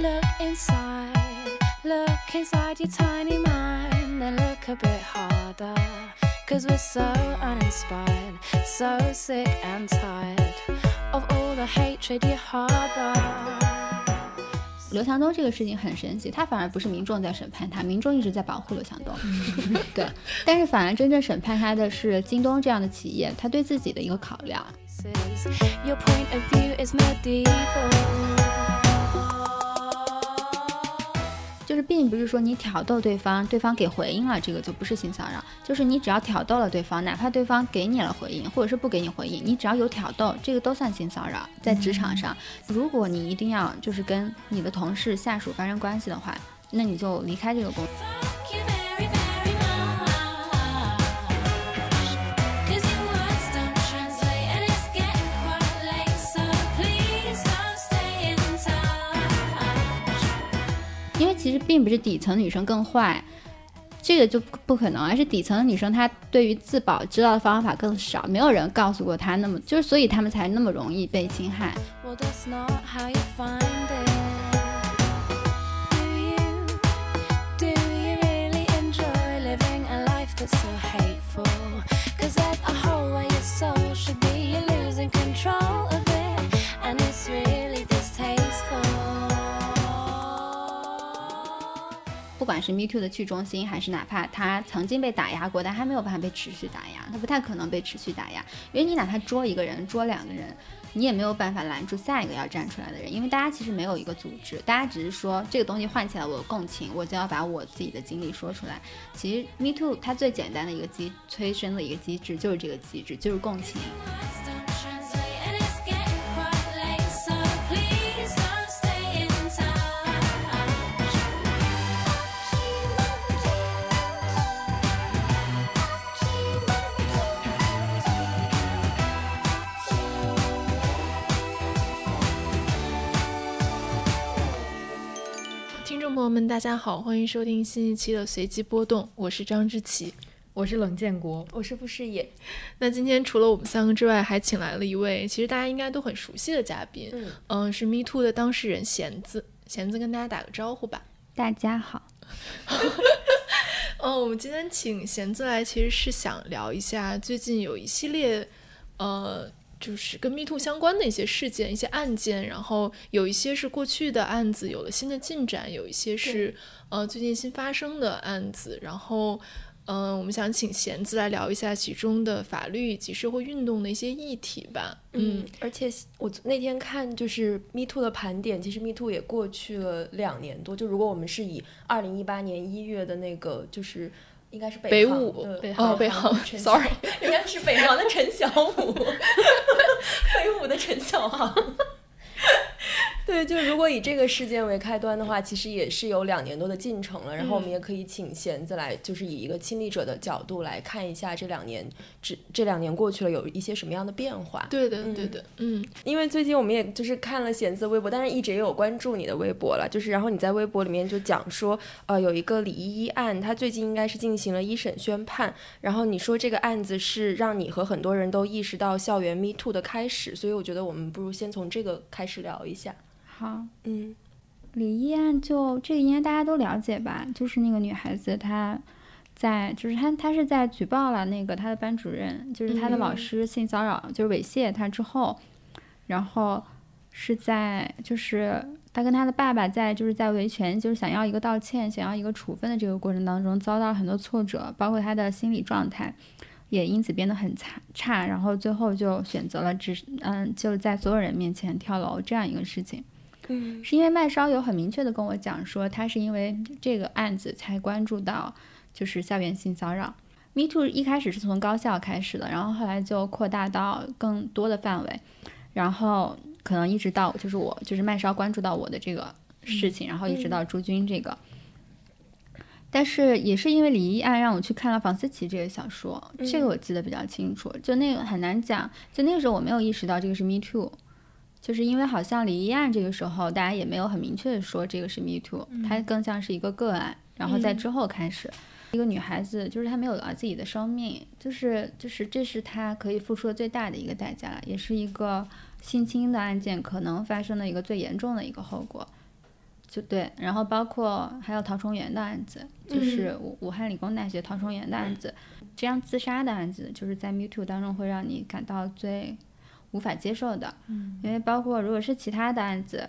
Look inside, look inside your tiny mind, then look a bit harder. Cause we're so uninspired, so sick and tired of all the hatred you harbor. 刘强东这个事情很神奇，他反而不是民众在审判他，民众一直在保护刘强东，对，但是反而真正审判他的是京东这样的企业，他对自己的一个考量。就是并不是说你挑逗对方，对方给回应了，这个就不是性骚扰。就是你只要挑逗了对方，哪怕对方给你了回应，或者是不给你回应，你只要有挑逗，这个都算性骚扰。在职场上，如果你一定要就是跟你的同事、下属发生关系的话，那你就离开这个公司。其实并不是底层女生更坏，这个就不可能，而是底层的女生她对于自保知道的方法更少，没有人告诉过她那么，就是所以她们才那么容易被侵害。不管是 Me Too 的去中心，还是哪怕他曾经被打压过，但他没有办法被持续打压，他不太可能被持续打压，因为你哪怕捉一个人，捉两个人，你也没有办法拦住下一个要站出来的人，因为大家其实没有一个组织，大家只是说这个东西唤起来我有共情，我就要把我自己的经历说出来。其实 Me Too 它最简单的一个机催生的一个机制就是这个机制，就是共情。友们，大家好，欢迎收听新一期的随机波动，我是张之奇。我是冷建国，我是傅世野，那今天除了我们三个之外，还请来了一位其实大家应该都很熟悉的嘉宾，嗯嗯、是 Me Too 的当事人弦子。弦子跟大家打个招呼吧。大家好，嗯，我们今天请弦子来，其实是想聊一下最近有一系列，呃，就是跟 Me Too 相关的一些事件、一些案件，然后有一些是过去的案子有了新的进展，有一些是呃最近新发生的案子，然后。嗯、我们想请贤子来聊一下其中的法律以及社会运动的一些议题吧。嗯，而且我那天看就是 Me Too 的盘点，其实 Me Too 也过去了两年多。就如果我们是以二零一八年一月的那个，就是应该是北航舞的北航北航 sorry 小 人家是北航的陈小武，北舞的陈小航。对，就如果以这个事件为开端的话，其实也是有两年多的进程了。然后我们嗯也可以请弦子来，就是以一个亲历者的角度来看一下这两年，这这两年过去了，有一些什么样的变化。对的，对的，嗯因为最近我们也就是看了弦子的微博，但是一直也有关注你的微博了。就是然后你在微博里面就讲说，呃，有一个李依依案，它最近应该是进行了一审宣判。然后你说这个案子是让你和很多人都意识到校园 Me Too 的开始，所以我觉得我们不如先从这个开始聊一下。好。嗯李一案就这个应该大家都了解吧？就是那个女孩子，她在就是她她是在举报了那个她的班主任，就是她的老嗯师性骚扰，就是猥亵她之后，然后是在就是她跟她的爸爸在就是在维权，就是想要一个道歉，想要一个处分的这个过程当中，遭到很多挫折，包括她的心理状态。也因此变得很差差，然后最后就选择了只嗯，就在所有人面前跳楼这样一个事情。嗯是因为麦烧有很明确的跟我讲说，他是因为这个案子才关注到就是校园性骚扰。Me Too 一开始是从高校开始的，然后后来就扩大到更多的范围，然后可能一直到就是我就是麦烧关注到我的这个事情，然后一直到朱军这个。但是也是因为李一案让我去看了房思琪这个小说，这个我记得比较清楚。就那个很难讲，就那个时候我没有意识到这个是 Me Too，就是因为好像李一案这个时候大家也没有很明确的说这个是 Me Too，、它更像是一个个案，然后在之后开始。一个女孩子，就是她没有了自己的生命，就是就是这是她可以付出的最大的一个代价了，也是一个性侵的案件可能发生的一个最严重的一个后果。就对，然后包括还有陶崇元的案子，就是武武汉理工大学陶崇元的案子，这样自杀的案子，就是在 Me Too 当中会让你感到最无法接受的。嗯，因为包括如果是其他的案子，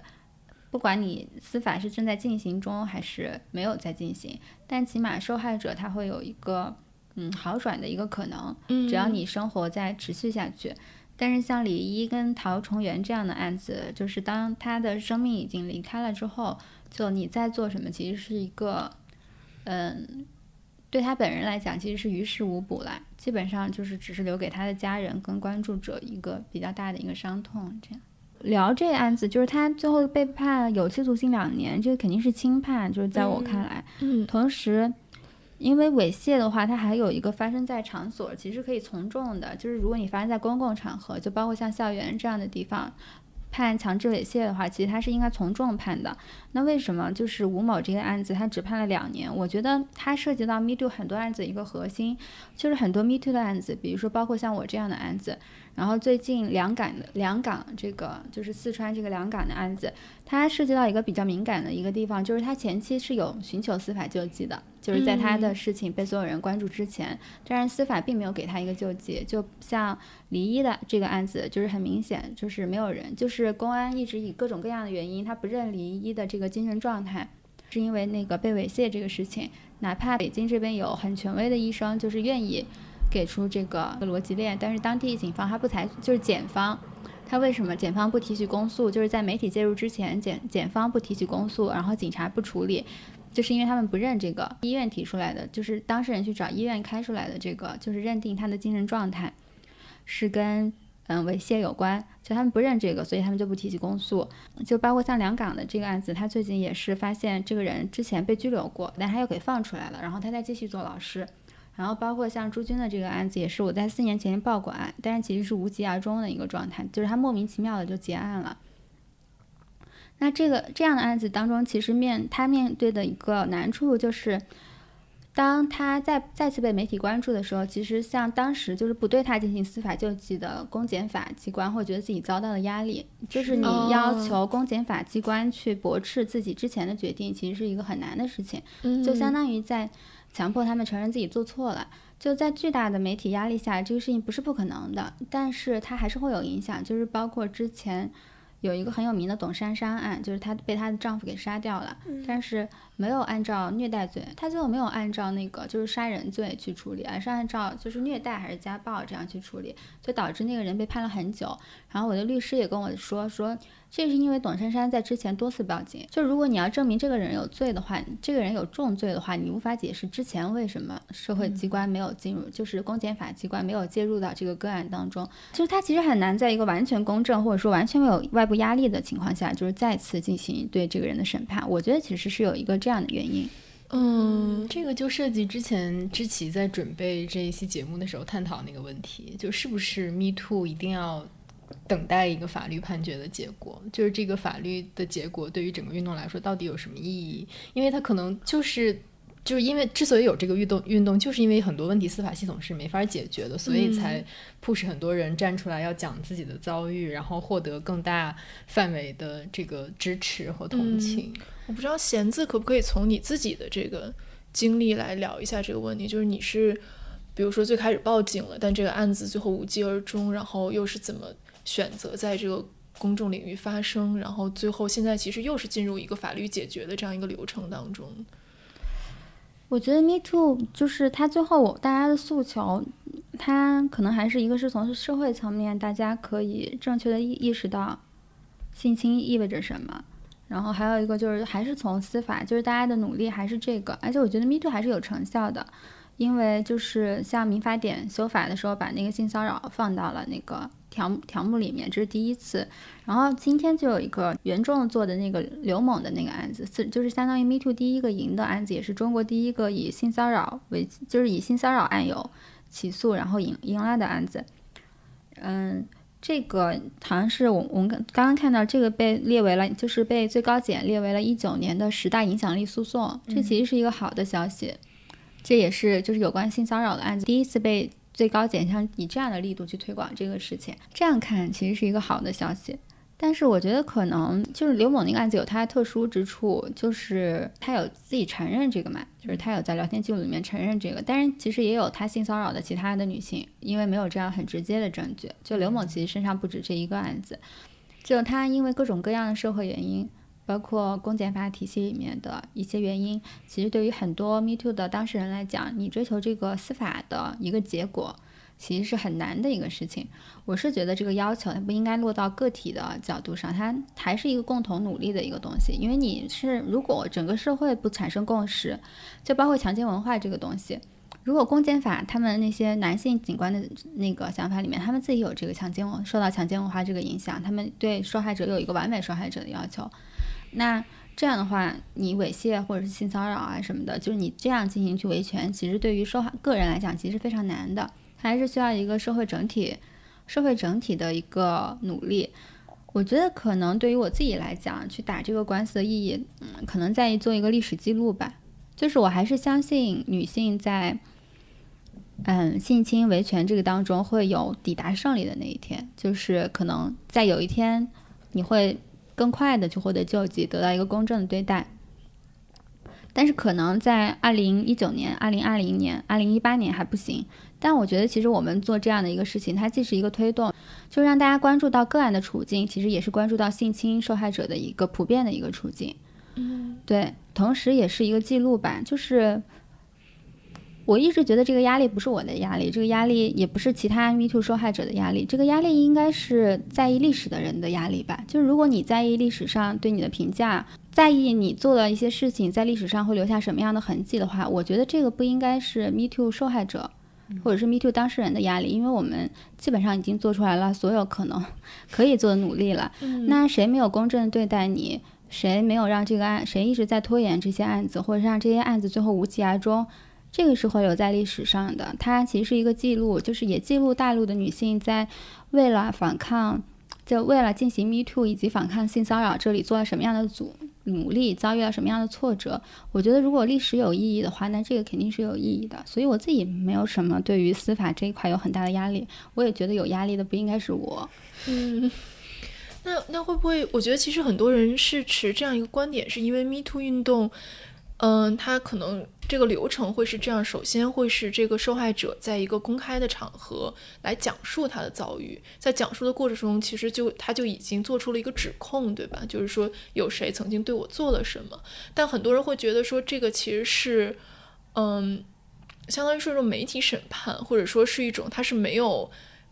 不管你司法是正在进行中还是没有在进行，但起码受害者他会有一个嗯好转的一个可能，嗯只要你生活在持续下去。但是像李一跟陶崇元这样的案子，就是当他的生命已经离开了之后，就你在做什么，其实是一个，嗯，对他本人来讲，其实是于事无补了，基本上就是只是留给他的家人跟关注者一个比较大的一个伤痛。这样聊这个案子，就是他最后被判有期徒刑两年，这个肯定是轻判，就是在我看来，嗯同时，因为猥亵的话，它还有一个发生在场所，其实可以从重的，就是如果你发生在公共场合，就包括像校园这样的地方，判强制猥亵的话，其实他是应该从重判的。那为什么就是吴某这个案子他只判了两年？我觉得它涉及到 Me Too 很多案子一个核心，就是很多 Me Too 的案子，比如说包括像我这样的案子，然后最近两港的两港这个就是四川这个两港的案子，它涉及到一个比较敏感的一个地方，就是他前期是有寻求司法救济的，就是在他的事情被所有人关注之前，但是司法并没有给他一个救济。就像离一的这个案子，就是很明显就是没有人，就是公安一直以各种各样的原因，他不认离一的这个精神状态，是因为那个被猥亵这个事情，哪怕北京这边有很权威的医生，就是愿意给出这个逻辑链，但是当地警方他不采，就是检方。他为什么检方不提起公诉？就是在媒体介入之前，检检方不提起公诉，然后警察不处理，就是因为他们不认这个医院提出来的，就是当事人去找医院开出来的这个，就是认定他的精神状态是跟嗯猥亵有关，就他们不认这个，所以他们就不提起公诉。就包括像两港的这个案子，他最近也是发现这个人之前被拘留过，但他又给放出来了，然后他再继续做老师。然后包括像朱军的这个案子，也是我在四年前报过案，但是其实是无疾而终的一个状态，就是他莫名其妙的就结案了。那这个这样的案子当中，其实面他面对的一个难处就是，当他再再次被媒体关注的时候，其实像当时就是不对他进行司法救济的公检法机关会觉得自己遭到了压力，就是你要哦求公检法机关去驳斥自己之前的决定，其实是一个很难的事情。嗯就相当于在强迫他们承认自己做错了。就在巨大的媒体压力下，这个事情不是不可能的，但是它还是会有影响。就是包括之前有一个很有名的董珊珊案，就是她被她的丈夫给杀掉了，但是没有按照虐待罪，她最后没有按照那个就是杀人罪去处理，而是按照就是虐待还是家暴这样去处理，就导致那个人被判了很久。然后我的律师也跟我说说。这是因为董珊珊在之前多次报警，就如果你要证明这个人有罪的话，这个人有重罪的话，你无法解释之前为什么社会机关没有进入，就是公检法机关没有介入到这个个案当中。就是他其实很难在一个完全公正或者说完全没有外部压力的情况下，就是再次进行对这个人的审判。我觉得其实是有一个这样的原因。嗯，这个就涉及之前知琪在准备这一期节目的时候探讨那个问题，就是不是 Me Too 一定要等待一个法律判决的结果，就是这个法律的结果对于整个运动来说到底有什么意义？因为它可能就是。就是因为之所以有这个运动，运动就是因为很多问题司法系统是没法解决的，所以才 push 很多人站出来要讲自己的遭遇，然后获得更大范围的这个支持和同情。我不知道弦子可不可以从你自己的这个经历来聊一下这个问题，就是你是比如说最开始报警了，但这个案子最后无疾而终，然后又是怎么选择在这个公众领域发声，然后最后现在其实又是进入一个法律解决的这样一个流程当中。我觉得 Me Too 就是它最后大家的诉求，它可能还是一个是从社会层面，大家可以正确的意意识到性侵意味着什么，然后还有一个就是还是从司法，就是大家的努力还是这个，而且我觉得 Me Too 还是有成效的，因为就是像民法典修法的时候，把那个性骚扰放到了那个条目条目里面，这是第一次。然后今天就有一个原仲做的那个刘某的那个案子，是就是相当于 Me Too 第一个赢的案子，也是中国第一个以性骚扰为就是以性骚扰案由起诉然后赢赢了的案子。嗯，这个好像是我我们刚刚看到这个被列为了，就是被最高检列为了一九年的十大影响力诉讼，这其实是一个好的消息。这也是就是有关性骚扰的案子第一次被最高检像以这样的力度去推广这个事情，这样看其实是一个好的消息。但是我觉得可能就是刘某那个案子有它的特殊之处，就是他有自己承认这个嘛，就是他有在聊天记录里面承认这个，但是其实也有他性骚扰的其他的女性，因为没有这样很直接的证据。就刘某其实身上不止这一个案子，就他因为各种各样的社会原因，包括公检法体系里面的一些原因，其实对于很多 Me Too 的当事人来讲，你追求这个司法的一个结果。其实是很难的一个事情，我是觉得这个要求它不应该落到个体的角度上，它还是一个共同努力的一个东西。因为你是如果整个社会不产生共识，就包括强奸文化这个东西，如果公检法他们那些男性警官的那个想法里面，他们自己有这个强奸受到强奸文化这个影响，他们对受害者有一个完美受害者的要求，那这样的话，你猥亵或者是性骚扰啊什么的，就是你这样进行去维权，其实对于受害个人来讲，其实非常难的。还是需要一个社会整体、社会整体的一个努力。我觉得可能对于我自己来讲，去打这个官司的意义，嗯，可能在于做一个历史记录吧。就是我还是相信女性在，嗯，性侵维权这个当中会有抵达胜利的那一天。就是可能在有一天，你会更快的去获得救济，得到一个公正的对待。但是可能在二零一九年、二零二零年、二零一八年还不行。但我觉得，其实我们做这样的一个事情，它既是一个推动，就让大家关注到个案的处境，其实也是关注到性侵受害者的一个普遍的一个处境。嗯，对，同时也是一个记录吧。就是我一直觉得这个压力不是我的压力，这个压力也不是其他 Me Too 受害者的压力，这个压力应该是在意历史的人的压力吧。就是如果你在意历史上对你的评价，在意你做了一些事情在历史上会留下什么样的痕迹的话，我觉得这个不应该是 Me Too 受害者。或者是 Me Too 当事人的压力，因为我们基本上已经做出来了所有可能可以做的努力了。那谁没有公正对待你？谁没有让这个案？谁一直在拖延这些案子，或者让这些案子最后无疾而终？这个是会留在历史上的。它其实是一个记录，就是也记录大陆的女性在为了反抗，就为了进行 Me Too 以及反抗性骚扰，这里做了什么样的阻。努力遭遇了什么样的挫折？我觉得如果历史有意义的话，那这个肯定是有意义的。所以我自己没有什么对于司法这一块有很大的压力。我也觉得有压力的不应该是我。嗯，那那会不会？我觉得其实很多人是持这样一个观点，是因为 Me Too 运动，嗯，他可能。这个流程会是这样：首先会是这个受害者在一个公开的场合来讲述他的遭遇，在讲述的过程中，其实就他就已经做出了一个指控，对吧？就是说有谁曾经对我做了什么。但很多人会觉得说，这个其实是，嗯，相当于是一种媒体审判，或者说是一种他是没有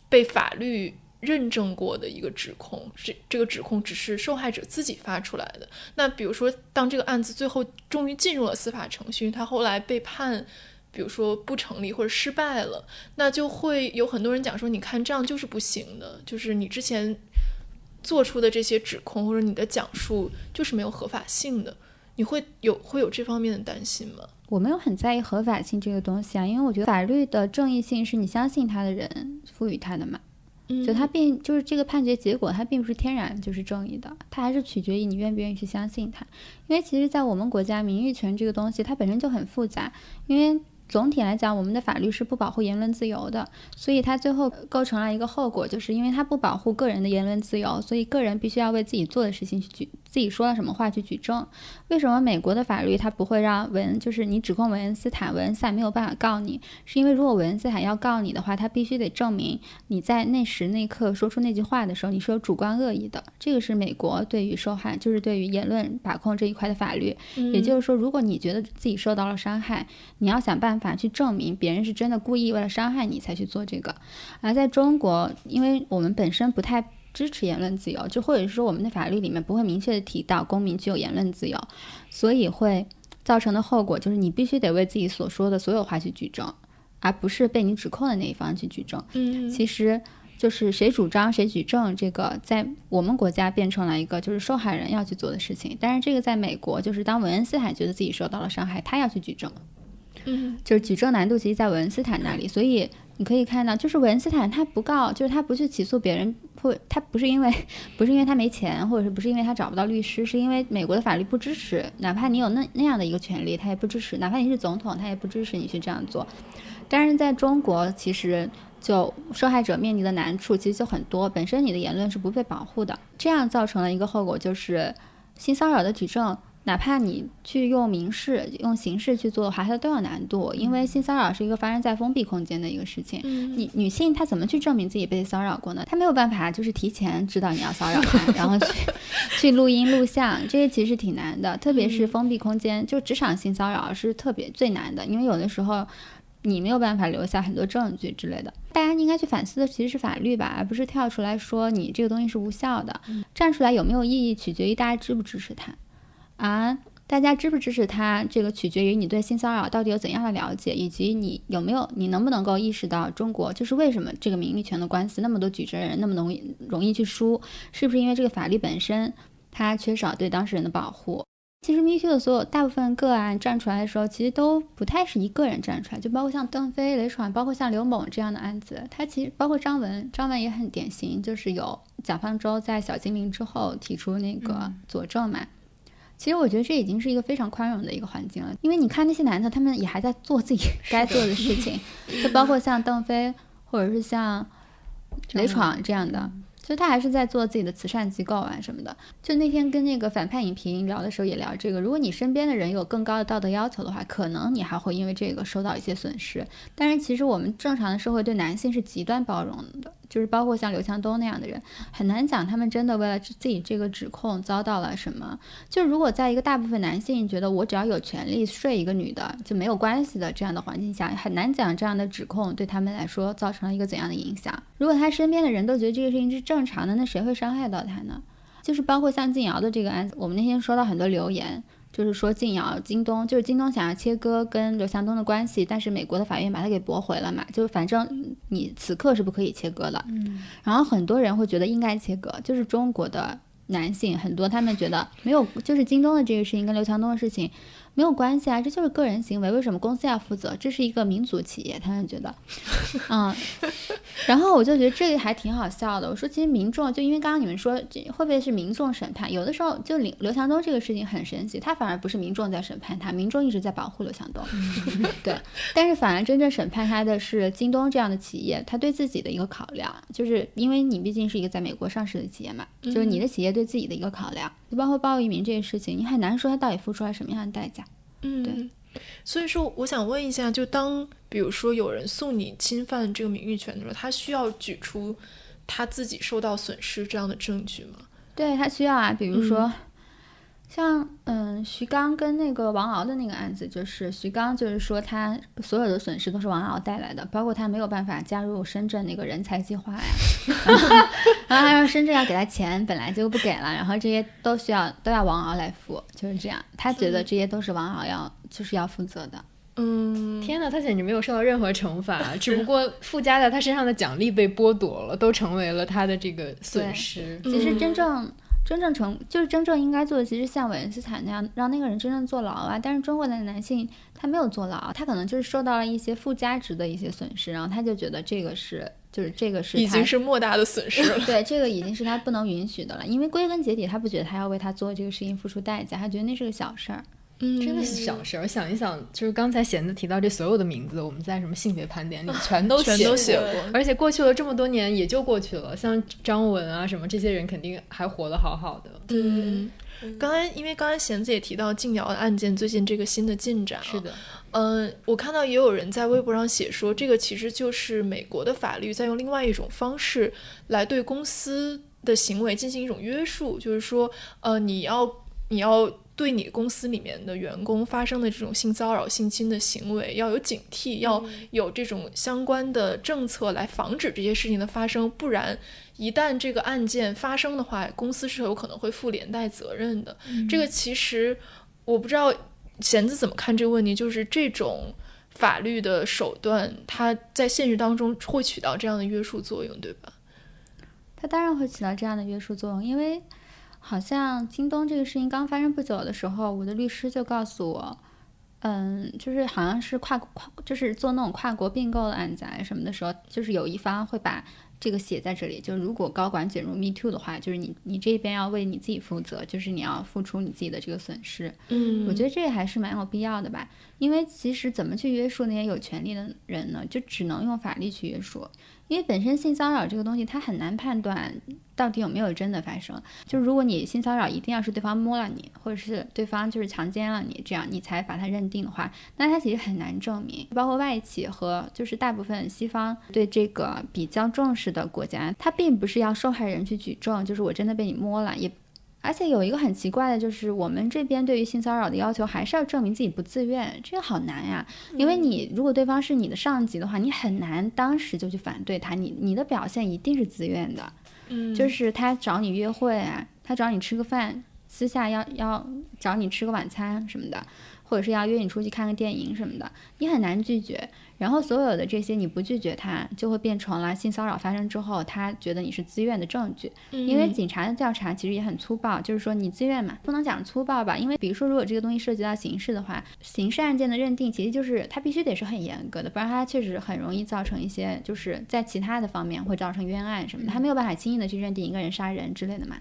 被法律。认证过的一个指控，这这个指控只是受害者自己发出来的。那比如说，当这个案子最后终于进入了司法程序，他后来被判，比如说不成立或者失败了，那就会有很多人讲说，你看这样就是不行的，就是你之前做出的这些指控或者你的讲述就是没有合法性的。你会有会有这方面的担心吗？我没有很在意合法性这个东西啊，因为我觉得法律的正义性是你相信他的人赋予他的嘛。就它并就是这个判决结果，它并不是天然就是正义的，它还是取决于你愿不愿意去相信它。因为其实，在我们国家，名誉权这个东西它本身就很复杂，因为。总体来讲，我们的法律是不保护言论自由的，所以它最后构成了一个后果，就是因为它不保护个人的言论自由，所以个人必须要为自己做的事情去举自己说了什么话去举证。为什么美国的法律它不会让文就是你指控文恩斯坦，文恩斯坦没有办法告你，是因为如果文恩斯坦要告你的话，他必须得证明你在那时那刻说出那句话的时候你是有主观恶意的。这个是美国对于受害就是对于言论把控这一块的法律。也就是说，如果你觉得自己受到了伤害，你要想办法。法去证明别人是真的故意为了伤害你才去做这个，而在中国，因为我们本身不太支持言论自由，就或者是说我们的法律里面不会明确的提到公民具有言论自由，所以会造成的后果就是你必须得为自己所说的所有话去举证，而不是被你指控的那一方去举证。嗯，其实就是谁主张谁举证，这个在我们国家变成了一个就是受害人要去做的事情，但是这个在美国就是当文恩斯坦觉得自己受到了伤害，他要去举证。嗯，就是举证难度其实，在文恩斯坦那里，所以你可以看到，就是文恩斯坦他不告，就是他不去起诉别人，或他不是因为不是因为他没钱，或者是不是因为他找不到律师，是因为美国的法律不支持，哪怕你有那那样的一个权利，他也不支持，哪怕你是总统，他也不支持你去这样做。但是在中国，其实就受害者面临的难处其实就很多，本身你的言论是不被保护的，这样造成了一个后果就是性骚扰的举证。哪怕你去用民事、用刑事去做的话，它都有难度，因为性骚扰是一个发生在封闭空间的一个事情。你女性她怎么去证明自己被骚扰过呢？她没有办法，就是提前知道你要骚扰她，然后去去录音录像，这些其实挺难的。特别是封闭空间，就职场性骚扰是特别最难的，因为有的时候你没有办法留下很多证据之类的。大家应该去反思的其实是法律吧，而不是跳出来说你这个东西是无效的。站出来有没有意义，取决于大家支不支持它。啊，大家支不支持他？这个取决于你对性骚扰到底有怎样的了解，以及你有没有，你能不能够意识到中国就是为什么这个名誉权的官司那么多举证人那么容易容易去输，是不是因为这个法律本身它缺少对当事人的保护？其实 MeToo 的所有大部分个案站出来的时候，其实都不太是一个人站出来，就包括像邓飞、雷闯，包括像刘某这样的案子，他其实包括张文，张文也很典型，就是有蒋方舟在小精灵之后提出那个佐证嘛。其实我觉得这已经是一个非常宽容的一个环境了，因为你看那些男的，他们也还在做自己 该做的事情，就包括像邓飞或者是像雷闯这样的，就他还是在做自己的慈善机构啊什么的。就那天跟那个反派影评聊的时候也聊这个，如果你身边的人有更高的道德要求的话，可能你还会因为这个受到一些损失。但是其实我们正常的社会对男性是极端包容的。就是包括像刘强东那样的人，很难讲他们真的为了自己这个指控遭到了什么。就如果在一个大部分男性觉得我只要有权利睡一个女的就没有关系的这样的环境下，很难讲这样的指控对他们来说造成了一个怎样的影响。如果他身边的人都觉得这个事情是正常的，那谁会伤害到他呢？就是包括像静瑶的这个案子，我们那天收到很多留言。就是说，静瑶、京东，就是京东想要切割跟刘强东的关系，但是美国的法院把它给驳回了嘛。就是反正你此刻是不可以切割的。嗯。然后很多人会觉得应该切割，就是中国的男性很多，他们觉得没有，就是京东的这个事情跟刘强东的事情。没有关系啊，这就是个人行为，为什么公司要负责？这是一个民族企业，他们觉得，嗯，然后我就觉得这个还挺好笑的。我说，其实民众就因为刚刚你们说，这会不会是民众审判？有的时候就刘刘强东这个事情很神奇，他反而不是民众在审判他，民众一直在保护刘强东，对。但是反而真正审判他的是京东这样的企业，他对自己的一个考量，就是因为你毕竟是一个在美国上市的企业嘛，就是你的企业对自己的一个考量，就包括鲍一鸣这个事情，你很难说他到底付出了什么样的代价。嗯，对，所以说我想问一下，就当比如说有人诉你侵犯这个名誉权的时候，他需要举出他自己受到损失这样的证据吗？对他需要啊，比如说。像嗯，徐刚跟那个王敖的那个案子，就是徐刚就是说他所有的损失都是王敖带来的，包括他没有办法加入深圳那个人才计划呀，然后他说深圳要给他钱，本来就不给了，然后这些都需要都要王敖来付，就是这样，他觉得这些都是王敖要就是要负责的。嗯，天哪，他简直没有受到任何惩罚，只不过附加在他身上的奖励被剥夺了，都成为了他的这个损失。其实真正。真正成就是真正应该做的，其实像韦恩斯坦那样，让那个人真正坐牢啊。但是中国的男性他没有坐牢，他可能就是受到了一些附加值的一些损失，然后他就觉得这个是就是这个是已经是莫大的损失了。对，这个已经是他不能允许的了，因为归根结底他不觉得他要为他做这个事情付出代价，他觉得那是个小事儿。嗯，真的是小事儿。想一想，就是刚才贤子提到这所有的名字，我们在什么性别盘点里 全都全都写过，而且过去了这么多年，也就过去了。像张文啊什么这些人，肯定还活得好好的。嗯，刚才因为刚才贤子也提到静瑶的案件最近这个新的进展，是的。嗯，我看到也有人在微博上写说，这个其实就是美国的法律在用另外一种方式来对公司的行为进行一种约束，就是说，呃，你要你要。对你公司里面的员工发生的这种性骚扰、性侵的行为，要有警惕，要有这种相关的政策来防止这些事情的发生。不然，一旦这个案件发生的话，公司是有可能会负连带责任的。这个其实我不知道贤子怎么看这个问题，就是这种法律的手段，它在现实当中会起到这样的约束作用，对吧？它当然会起到这样的约束作用，因为。好像京东这个事情刚发生不久的时候，我的律师就告诉我，嗯，就是好像是跨跨，就是做那种跨国并购的案子啊什么的时候，就是有一方会把这个写在这里，就是如果高管卷入 Me Too 的话，就是你你这边要为你自己负责，就是你要付出你自己的这个损失。嗯我觉得这还是蛮有必要的吧，因为其实怎么去约束那些有权利的人呢？就只能用法律去约束，因为本身性骚扰这个东西，它很难判断到底有没有真的发生。就是如果你性骚扰一定要是对方摸了你，或者是对方就是强奸了你，这样你才把它认定的话，那它其实很难证明。包括外企和就是大部分西方对这个比较重视的国家，它并不是要受害人去举证，就是我真的被你摸了，也而且有一个很奇怪的，就是我们这边对于性骚扰的要求，还是要证明自己不自愿，这个好难呀。因为你如果对方是你的上级的话，你很难当时就去反对他，你你的表现一定是自愿的。嗯就是他找你约会啊，他找你吃个饭，私下要要找你吃个晚餐什么的，或者是要约你出去看个电影什么的，你很难拒绝。然后所有的这些你不拒绝他，就会变成了性骚扰发生之后，他觉得你是自愿的证据。因为嗯警察的调查其实也很粗暴，就是说你自愿嘛，不能讲粗暴吧？因为比如说，如果这个东西涉及到刑事的话，刑事案件的认定其实就是它必须得是很严格的，不然它确实很容易造成一些就是在其他的方面会造成冤案什么的，他没有办法轻易的去认定一个人杀人之类的嘛。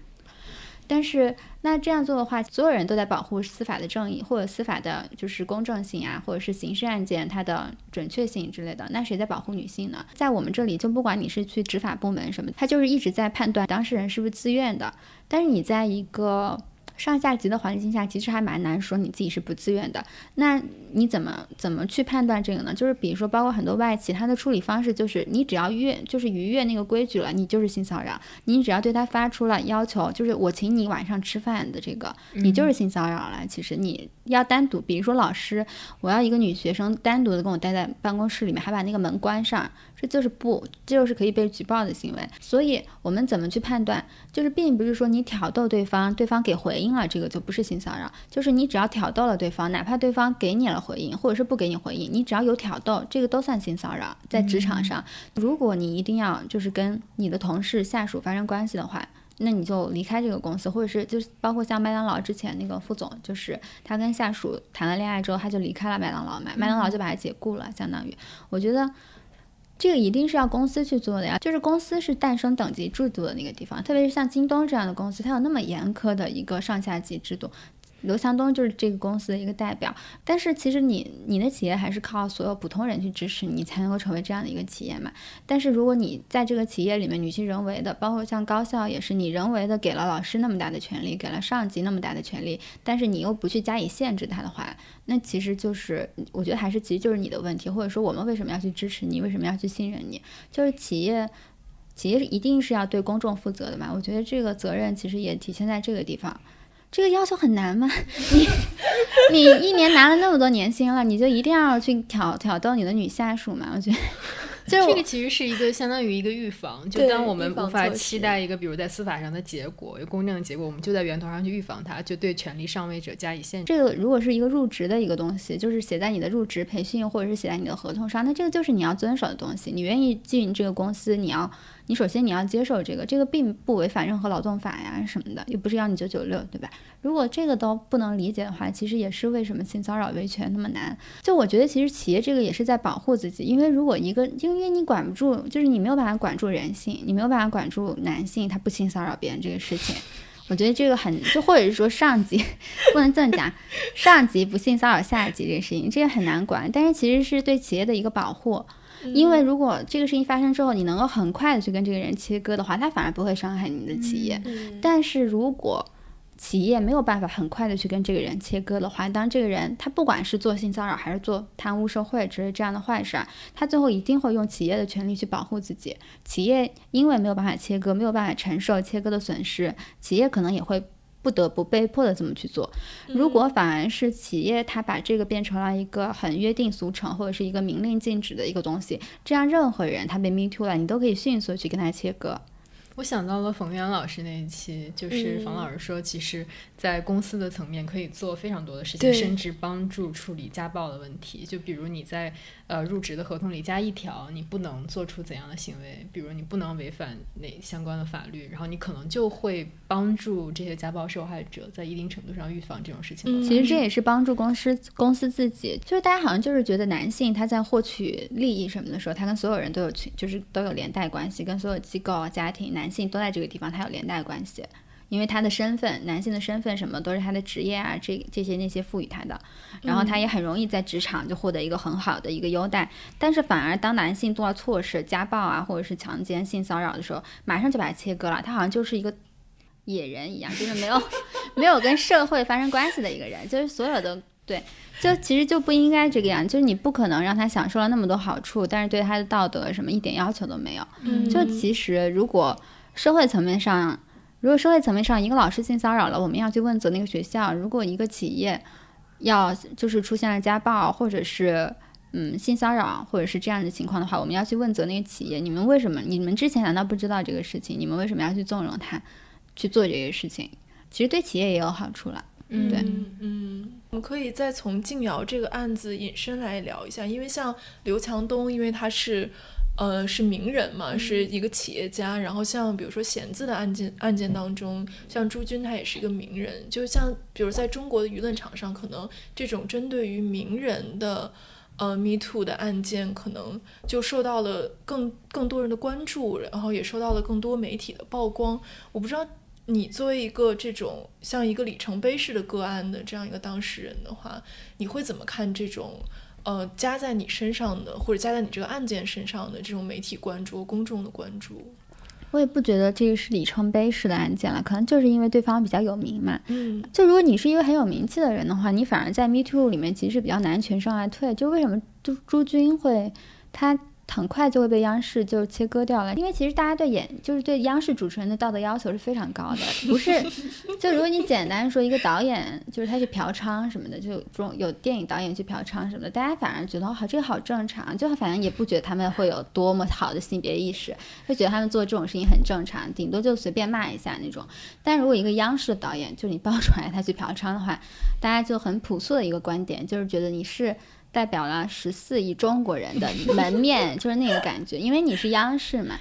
但是那这样做的话，所有人都在保护司法的正义或者司法的就是公正性啊，或者是刑事案件它的准确性之类的。那谁在保护女性呢？在我们这里，就不管你是去执法部门什么，他就是一直在判断当事人是不是自愿的。但是你在一个上下级的环境下，其实还蛮难说你自己是不自愿的。那你怎么怎么去判断这个呢？就是比如说，包括很多外企，它的处理方式就是你只要越就是逾越那个规矩了，你就是性骚扰。你只要对他发出了要求，就是我请你晚上吃饭的这个，你就是性骚扰了。其实你要单独，比如说老师，我要一个女学生单独的跟我待在办公室里面，还把那个门关上，这就是不，这就是可以被举报的行为。所以我们怎么去判断？就是并不是说你挑逗对方，对方给回应了，这个就不是性骚扰。就是你只要挑逗了对方，哪怕对方给你了回应，或者是不给你回应，你只要有挑逗，这个都算性骚扰。在职场上，如果你一定要就是跟你的同事、下属发生关系的话，那你就离开这个公司，或者是就是包括像麦当劳之前那个副总，就是他跟下属谈了恋爱之后，他就离开了麦当劳嘛，麦当劳就把他解雇了，相当于，我觉得。这个一定是要公司去做的呀，就是公司是诞生等级制度的那个地方，特别是像京东这样的公司，它有那么严苛的一个上下级制度。刘强东就是这个公司的一个代表，但是其实你你的企业还是靠所有普通人去支持你，才能够成为这样的一个企业嘛。但是如果你在这个企业里面，你去人为的，包括像高校也是，你人为的给了老师那么大的权利，给了上级那么大的权利，但是你又不去加以限制他的话，那其实就是我觉得还是其实就是你的问题，或者说我们为什么要去支持你，为什么要去信任你，就是企业。企业一定是要对公众负责的嘛？我觉得这个责任其实也体现在这个地方。这个要求很难吗？你你一年拿了那么多年薪了，你就一定要去挑挑逗你的女下属吗？我觉得，就是这个其实是一个相当于一个预防，就当我们无法期待一个，比如在司法上的结果，有公正的结果，我们就在源头上去预防它，就对权力上位者加以限制。这个如果是一个入职的一个东西，就是写在你的入职培训或者是写在你的合同上，那这个就是你要遵守的东西。你愿意进这个公司，你要你首先你要接受这个，这个并不违反任何劳动法呀什么的，又不是要你九九六，对吧？如果这个都不能理解的话，其实也是为什么性骚扰维权那么难。就我觉得其实企业这个也是在保护自己，因为如果一个因为你管不住，就是你没有办法管住人性，你没有办法管住男性他不性骚扰别人这个事情。我觉得这个很，就或者是说上级不能这么讲，上级不性骚扰下级这个事情，这个很难管，但是其实是对企业的一个保护。因为如果这个事情发生之后，你能够很快的去跟这个人切割的话，他反而不会伤害你的企业。嗯但是如果企业没有办法很快的去跟这个人切割的话，当这个人他不管是做性骚扰还是做贪污受贿之类这样的坏事儿，他最后一定会用企业的权利去保护自己。企业因为没有办法切割，没有办法承受切割的损失，企业可能也会。不得不被迫的这么去做。如果反而是企业，它把这个变成了一个很约定俗成或者是一个明令禁止的一个东西，这样任何人他被 me too 了，你都可以迅速去跟他切割。我想到了冯源老师那一期，就是冯老师说，其实，在公司的层面可以做非常多的事情，甚至帮助处理家暴的问题。就比如你在呃入职的合同里加一条，你不能做出怎样的行为，比如你不能违反哪相关的法律，然后你可能就会帮助这些家暴受害者在一定程度上预防这种事情。其实这也是帮助公司公司自己，就是大家好像就是觉得男性他在获取利益什么的时候，他跟所有人都有群，就是都有连带关系，跟所有机构啊、家庭、男性都在这个地方，他有连带关系。因为他的身份，男性的身份什么都是他的职业啊，这这些那些赋予他的，然后他也很容易在职场就获得一个很好的一个优待。但是反而当男性做了错事，家暴啊，或者是强奸、性骚扰的时候，马上就把他切割了，他好像就是一个野人一样，就是没有 没有跟社会发生关系的一个人，就是所有的对，就其实就不应该这个样，就是你不可能让他享受了那么多好处，但是对他的道德什么一点要求都没有。嗯就其实如果社会层面上，如果社会层面上一个老师性骚扰了，我们要去问责那个学校；如果一个企业要就是出现了家暴或者是嗯性骚扰或者是这样的情况的话，我们要去问责那个企业，你们为什么？你们之前难道不知道这个事情？你们为什么要去纵容他去做这些事情？其实对企业也有好处了。嗯对嗯嗯，我们可以再从静瑶这个案子引申来聊一下，因为像刘强东，因为他是。呃，是名人嘛，是一个企业家。然后像比如说弦子的案件案件当中，像朱军他也是一个名人。就像比如在中国的舆论场上，可能这种针对于名人的呃 Me Too 的案件，可能就受到了更更多人的关注，然后也受到了更多媒体的曝光。我不知道你作为一个这种像一个里程碑式的个案的这样一个当事人的话，你会怎么看这种呃加在你身上的，或者加在你这个案件身上的这种媒体关注、公众的关注？我也不觉得这个是里程碑式的案件了，可能就是因为对方比较有名嘛。嗯就如果你是一个很有名气的人的话，你反而在 Me Too 里面其实比较难全身而退。就为什么朱朱军会他很快就会被央视就切割掉了？因为其实大家对演就是对央视主持人的道德要求是非常高的，不是 就如果你简单说一个导演就是他去嫖娼什么的，就这种有电影导演去嫖娼什么的，大家反而觉得哦好这个好正常，就反正也不觉得他们会有多么好的性别意识，就觉得他们做这种事情很正常，顶多就随便骂一下那种。但如果一个央视的导演，就你爆出来他去嫖娼的话，大家就很朴素的一个观点，就是觉得你是代表了十四亿中国人的 门面，就是那个感觉，因为你是央视嘛。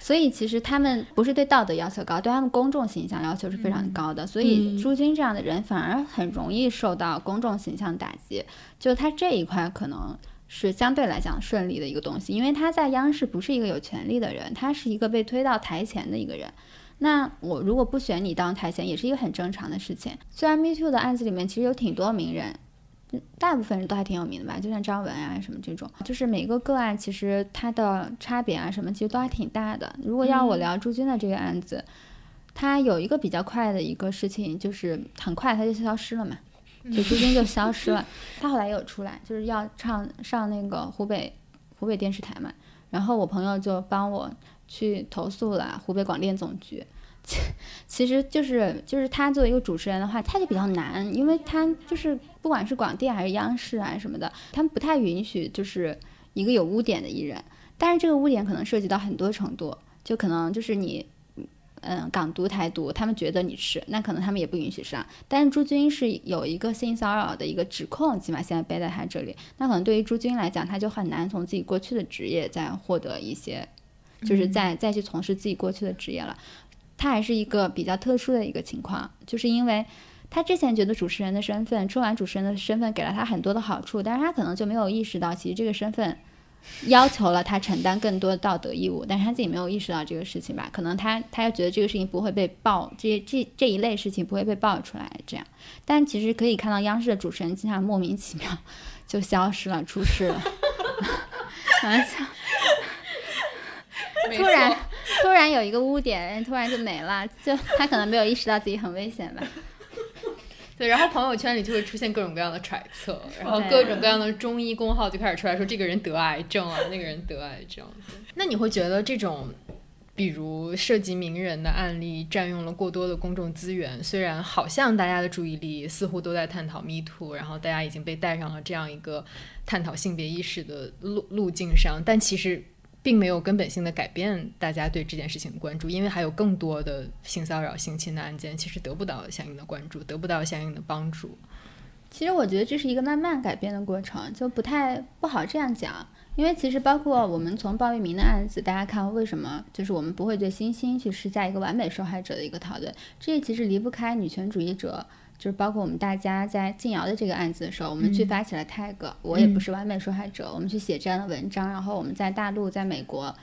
所以其实他们不是对道德要求高，对他们公众形象要求是非常高的。所以嗯朱军这样的人反而很容易受到公众形象打击，就他这一块可能是相对来讲顺利的一个东西，因为他在央视不是一个有权利的人，他是一个被推到台前的一个人。那我如果不选你当台前，也是一个很正常的事情。虽然 Me Too 的案子里面其实有挺多名人，嗯大部分人都还挺有名的吧，就像张文啊什么这种，就是每个个案其实它的差别啊什么，其实都还挺大的。如果要我嗯聊朱军的这个案子，它有一个比较快的一个事情，就是很快他就消失了嘛，就朱军就消失了。他后来也有出来，就是要唱上那个湖北湖北电视台嘛，然后我朋友就帮我去投诉了湖北广电总局。其其实就是就是他作为一个主持人的话，他就比较难，因为他就是不管是广电还是央视啊什么的，他们不太允许就是一个有污点的艺人，但是这个污点可能涉及到很多程度，就可能就是你。嗯，港独、台独，他们觉得你是，那可能他们也不允许上。但是朱军是有一个性骚扰的一个指控，起码现在背在他这里，那可能对于朱军来讲，他就很难从自己过去的职业再获得一些，就是再再去从事自己过去的职业了。他还是一个比较特殊的一个情况，就是因为他之前觉得主持人的身份，春晚主持人的身份给了他很多的好处，但是他可能就没有意识到，其实这个身份要求了他承担更多的道德义务，但是他自己没有意识到这个事情吧？可能他他又觉得这个事情不会被爆，这这这一类事情不会被爆出来，这样。但其实可以看到央视的主持人经常莫名其妙就消失了，出事了，好 像 突然突然有一个污点，突然就没了，就他可能没有意识到自己很危险吧。对，然后朋友圈里就会出现各种各样的揣测，然后各种各样的中医公号就开始出来说这个人得癌症了，那个人得癌症。那你会觉得这种，比如涉及名人的案例占用了过多的公众资源，虽然好像大家的注意力似乎都在探讨 Me Too，然后大家已经被带上了这样一个探讨性别意识的路路径上，但其实并没有根本性的改变大家对这件事情的关注，因为还有更多的性骚扰、性侵的案件，其实得不到相应的关注，得不到相应的帮助。其实我觉得这是一个慢慢改变的过程，就不太不好这样讲。因为其实包括我们从鲍玉明的案子，大家看为什么就是我们不会对星星去施加一个完美受害者的一个讨论，这其实离不开女权主义者，就是包括我们大家在静瑶的这个案子的时候，我们去发起了 tag，、我也不是完美受害者，我们去写这样的文章，然后我们在大陆、在美国。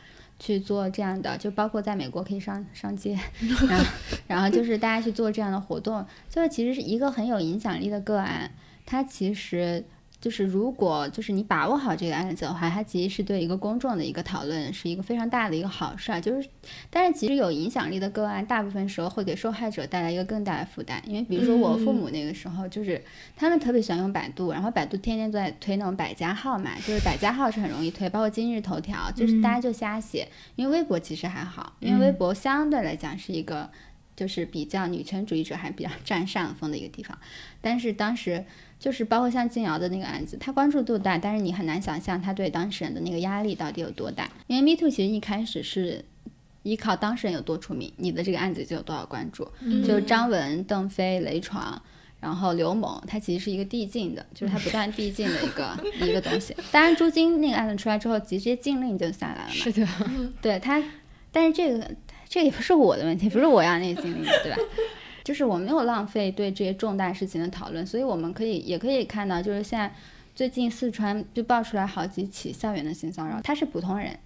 去做这样的，就包括在美国可以上上街，然后然后就是大家去做这样的活动，就是其实是一个很有影响力的个案，它其实就是如果就是你把握好这个案子的话，它其实是对一个公众的一个讨论是一个非常大的一个好事儿。就是，但是其实有影响力的个案，大部分时候会给受害者带来一个更大的负担。因为比如说我父母那个时候，就是他们特别喜欢用百度，然后百度天天都在推那种百家号嘛，就是百家号是很容易推，包括今日头条，就是大家就瞎写。因为微博其实还好，因为微博相对来讲是一个。就是比较女权主义者还比较占上风的一个地方，但是当时就是包括像静瑶的那个案子，他关注度大，但是你很难想象他对当事人的那个压力到底有多大。因为 Me Too 其实一开始是依靠当事人有多出名，你的这个案子就有多少关注。就是张文、邓飞、雷闯，然后刘某，他其实是一个递进的，就是他不断递进的一个 一个东西。当然，朱晶那个案子出来之后，直接禁令就下来了嘛。是的，对他，但是这个这也不是我的问题，不是我要那个禁令的，对吧？就是我没有浪费对这些重大事情的讨论，所以我们可以也可以看到，就是现在最近四川就爆出来好几起校园的性骚扰，他是普通人，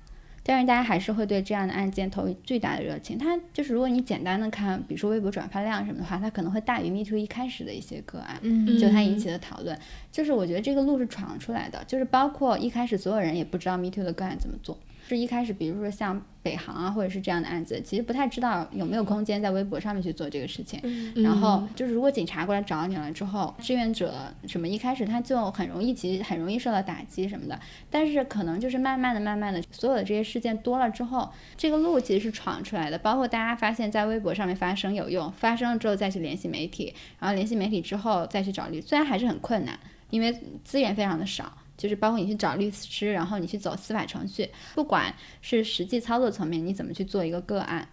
但是大家还是会对这样的案件投以巨大的热情。他就是如果你简单的看，比如说微博转发量什么的话，他可能会大于 Me Too 一开始的一些个案。嗯就他引起的讨论，就是我觉得这个路是闯出来的，就是包括一开始所有人也不知道 Me Too 的个案怎么做，是一开始比如说像北航啊或者是这样的案子，其实不太知道有没有空间在微博上面去做这个事情。然后就是如果警察过来找你了之后，志愿者什么一开始他就很容易，其实很容易受到打击什么的，但是可能就是慢慢的、慢慢的，所有的这些事件多了之后，这个路其实是闯出来的。包括大家发现，在微博上面发声有用，发声了之后再去联系媒体，然后联系媒体之后再去找律，虽然还是很困难，因为资源非常的少。就是包括你去找律师，然后你去走司法程序，不管是实际操作层面，你怎么去做一个个案，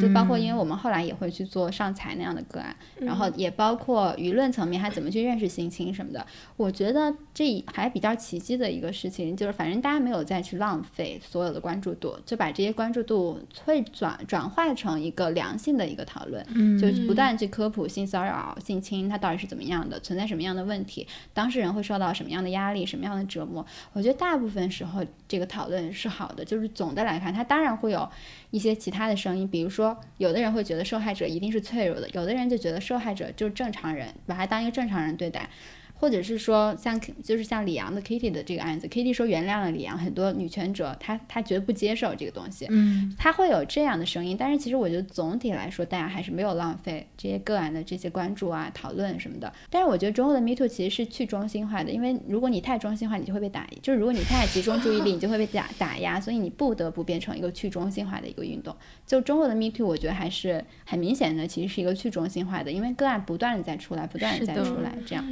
就包括因为我们后来也会去做上财那样的个案，然后也包括舆论层面，他怎么去认识性侵什么的。我觉得这还比较奇迹的一个事情，就是反正大家没有再去浪费所有的关注度，就把这些关注度会转转化成一个良性的一个讨论，嗯就是不断去科普性骚扰、性侵它到底是怎么样的，存在什么样的问题，当事人会受到什么样的压力、什么样的折磨。我觉得大部分时候这个讨论是好的，就是总的来看，它当然会有一些其他的声音，比如说有的人会觉得受害者一定是脆弱的，有的人就觉得受害者就是正常人，把他当一个正常人对待。或者是说像就是像李阳的 Kitty 的这个案子，Kitty 说原谅了李阳，很多女权者她她觉得不接受这个东西，嗯她会有这样的声音，但是其实我觉得总体来说，大家还是没有浪费这些个案的这些关注啊、讨论什么的。但是我觉得中国的 Me Too 其实是去中心化的，因为如果你太中心化，你就会被打，就是如果你太集中注意力，你就会被打打压，所以你不得不变成一个去中心化的一个运动。就中国的 Me Too，我觉得还是很明显的，其实是一个去中心化的，因为个案不断的在出来，不断的在出来，这样。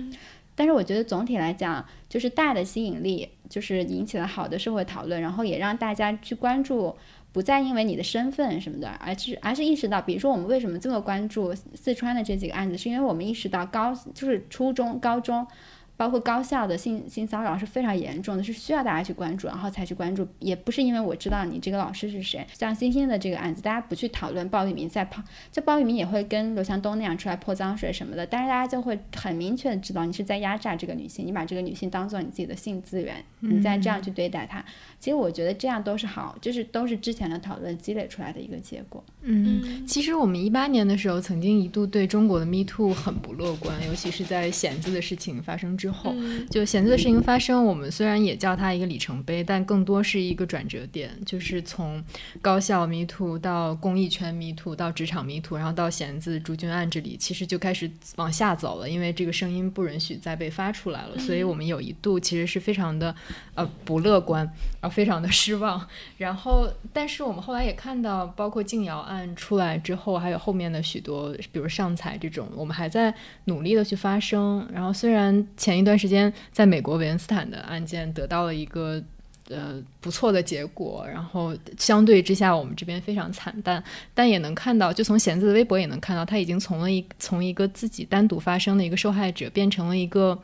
但是我觉得总体来讲，就是大的吸引力，就是引起了好的社会讨论，然后也让大家去关注，不再因为你的身份什么的，而是而是意识到，比如说我们为什么这么关注四川的这几个案子，是因为我们意识到高就是初中、高中。包括高校的性性骚扰是非常严重的，是需要大家去关注，然后才去关注，也不是因为我知道你这个老师是谁。像星星的这个案子，大家不去讨论鲍玉明在抛，就鲍玉明也会跟刘强东那样出来泼脏水什么的，但是大家就会很明确的知道你是在压榨这个女性，你把这个女性当做你自己的性资源，你再这样去对待她。其实我觉得这样都是好，就是都是之前的讨论积累出来的一个结果。嗯，其实我们一八年的时候，曾经一度对中国的 Me Too 很不乐观，尤其是在弦子的事情发生之后。就弦子的事情发生，我们虽然也叫它一个里程碑，但更多是一个转折点，就是从高校迷途到公益圈迷途到职场迷途然后到弦子朱军案这里，其实就开始往下走了，因为这个声音不允许再被发出来了，所以我们有一度其实是非常的呃不乐观，然后非常的 失望。然后，但是我们后来也看到，包括静瑶案出来之后，还有后面的许多，比如上彩这种，我们还在努力的去发声。然后，虽然前前一段时间在美国韦恩斯坦的案件得到了一个呃不错的结果，然后相对之下我们这边非常惨淡，但也能看到，就从弦子的微博也能看到，他已经从了一从一个自己单独发生的一个受害者，变成了一个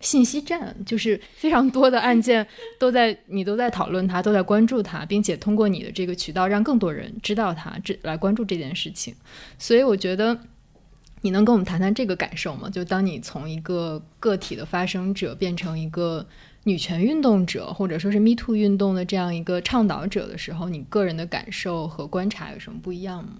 信息站，就是非常多的案件都在你都在讨论它，都在关注它，并且通过你的这个渠道让更多人知道它，这来关注这件事情，所以我觉得。你能跟我们谈谈这个感受吗？就当你从一个个体的发声者变成一个女权运动者，或者说是 Me Too 运动的这样一个倡导者的时候，你个人的感受和观察有什么不一样吗？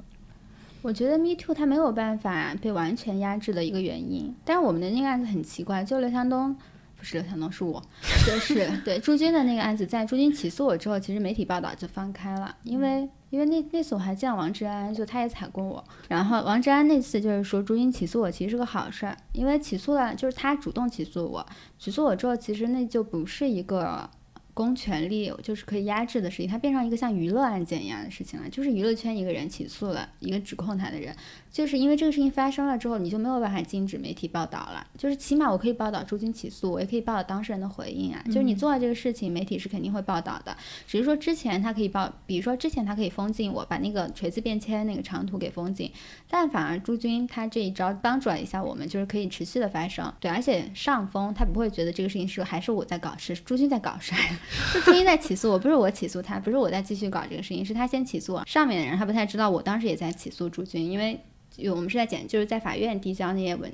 我觉得 Me Too 它没有办法被完全压制的一个原因，但是我们的那个案子很奇怪，就刘强东不是刘强东是我，就是对朱军的那个案子，在朱军起诉我之后，其实媒体报道就放开了，因为。因为那那次我还见王志安，就他也踩过我。然后王志安那次就是说，朱茵起诉我其实是个好事儿，因为起诉了就是他主动起诉我，起诉我之后，其实那就不是一个。公权力就是可以压制的事情，它变成一个像娱乐案件一样的事情了。就是娱乐圈一个人起诉了一个指控他的人，就是因为这个事情发生了之后，你就没有办法禁止媒体报道了。就是起码我可以报道朱军起诉，我也可以报道当事人的回应啊。就是你做了这个事情，媒体是肯定会报道的。只是说之前他可以报，比如说之前他可以封禁我，把那个锤子便签那个长图给封禁，但反而朱军他这一招帮助了一下我们，就是可以持续的发生。对，而且上峰他不会觉得这个事情是还是我在搞事，朱军在搞事。就朱军在起诉我，不是我起诉他，不是我在继续搞这个事情，是他先起诉我。上面的人他不太知道，我当时也在起诉朱军，因为有我们是在检，就是在法院递交那些文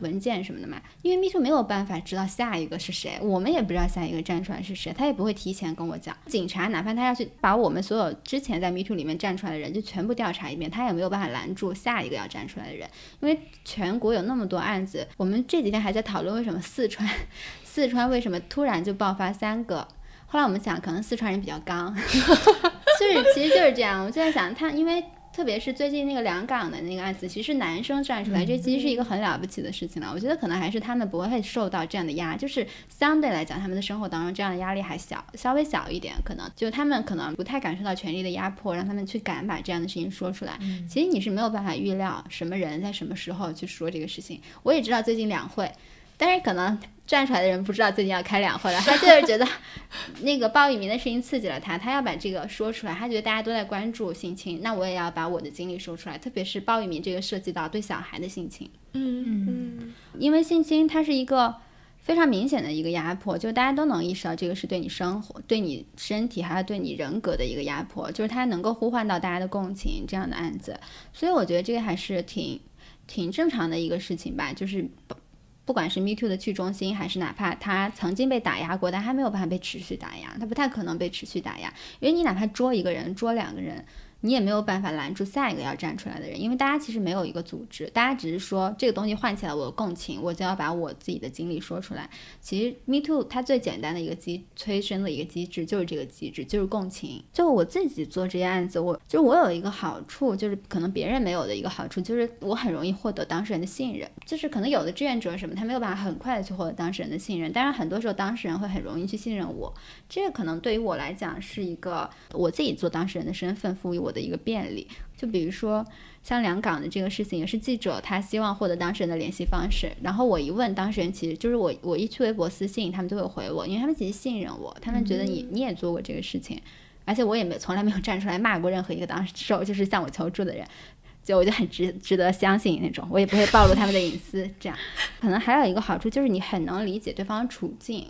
文件什么的嘛。因为秘书没有办法知道下一个是谁，我们也不知道下一个站出来是谁，他也不会提前跟我讲。警察哪怕他要去把我们所有之前在 MeToo 里面站出来的人就全部调查一遍，他也没有办法拦住下一个要站出来的人，因为全国有那么多案子。我们这几天还在讨论为什么四川，四川为什么突然就爆发三个。后来我们想，可能四川人比较刚，就是其实就是这样。我就在想，他因为特别是最近那个两港的那个案子，其实男生站出来，这其实是一个很了不起的事情了。我觉得可能还是他们不会受到这样的压，就是相对来讲，他们的生活当中这样的压力还小，稍微小一点，可能就他们可能不太感受到权力的压迫，让他们去敢把这样的事情说出来。其实你是没有办法预料什么人在什么时候去说这个事情。我也知道最近两会。但是可能站出来的人不知道最近要开两会了，他就是觉得那个鲍玉明的事情刺激了他，他要把这个说出来。他觉得大家都在关注性侵，那我也要把我的经历说出来。特别是鲍玉明这个涉及到对小孩的性侵，嗯嗯，因为性侵它是一个非常明显的一个压迫，就大家都能意识到这个是对你生活、对你身体还有对你人格的一个压迫，就是它能够呼唤到大家的共情这样的案子。所以我觉得这个还是挺挺正常的一个事情吧，就是。不管是 Me Too 的去中心，还是哪怕他曾经被打压过，但还没有办法被持续打压，他不太可能被持续打压，因为你哪怕捉一个人，捉两个人。你也没有办法拦住下一个要站出来的人，因为大家其实没有一个组织，大家只是说这个东西唤起来我的共情，我就要把我自己的经历说出来。其实 Me Too 它最简单的一个机催生的一个机制就是这个机制，就是共情。就我自己做这些案子，我就我有一个好处，就是可能别人没有的一个好处，就是我很容易获得当事人的信任。就是可能有的志愿者什么，他没有办法很快的去获得当事人的信任，但是很多时候当事人会很容易去信任我。这个可能对于我来讲是一个我自己做当事人的身份赋予我的一个便利。就比如说像两港的这个事情，也是记者他希望获得当事人的联系方式，然后我一问当事人，其实就是我我一去微博私信，他们都会回我，因为他们其实信任我，他们觉得你你也做过这个事情，而且我也没从来没有站出来骂过任何一个当事人，就是向我求助的人。就我就很值值得相信那种，我也不会暴露他们的隐私。这样，可能还有一个好处就是你很能理解对方的处境，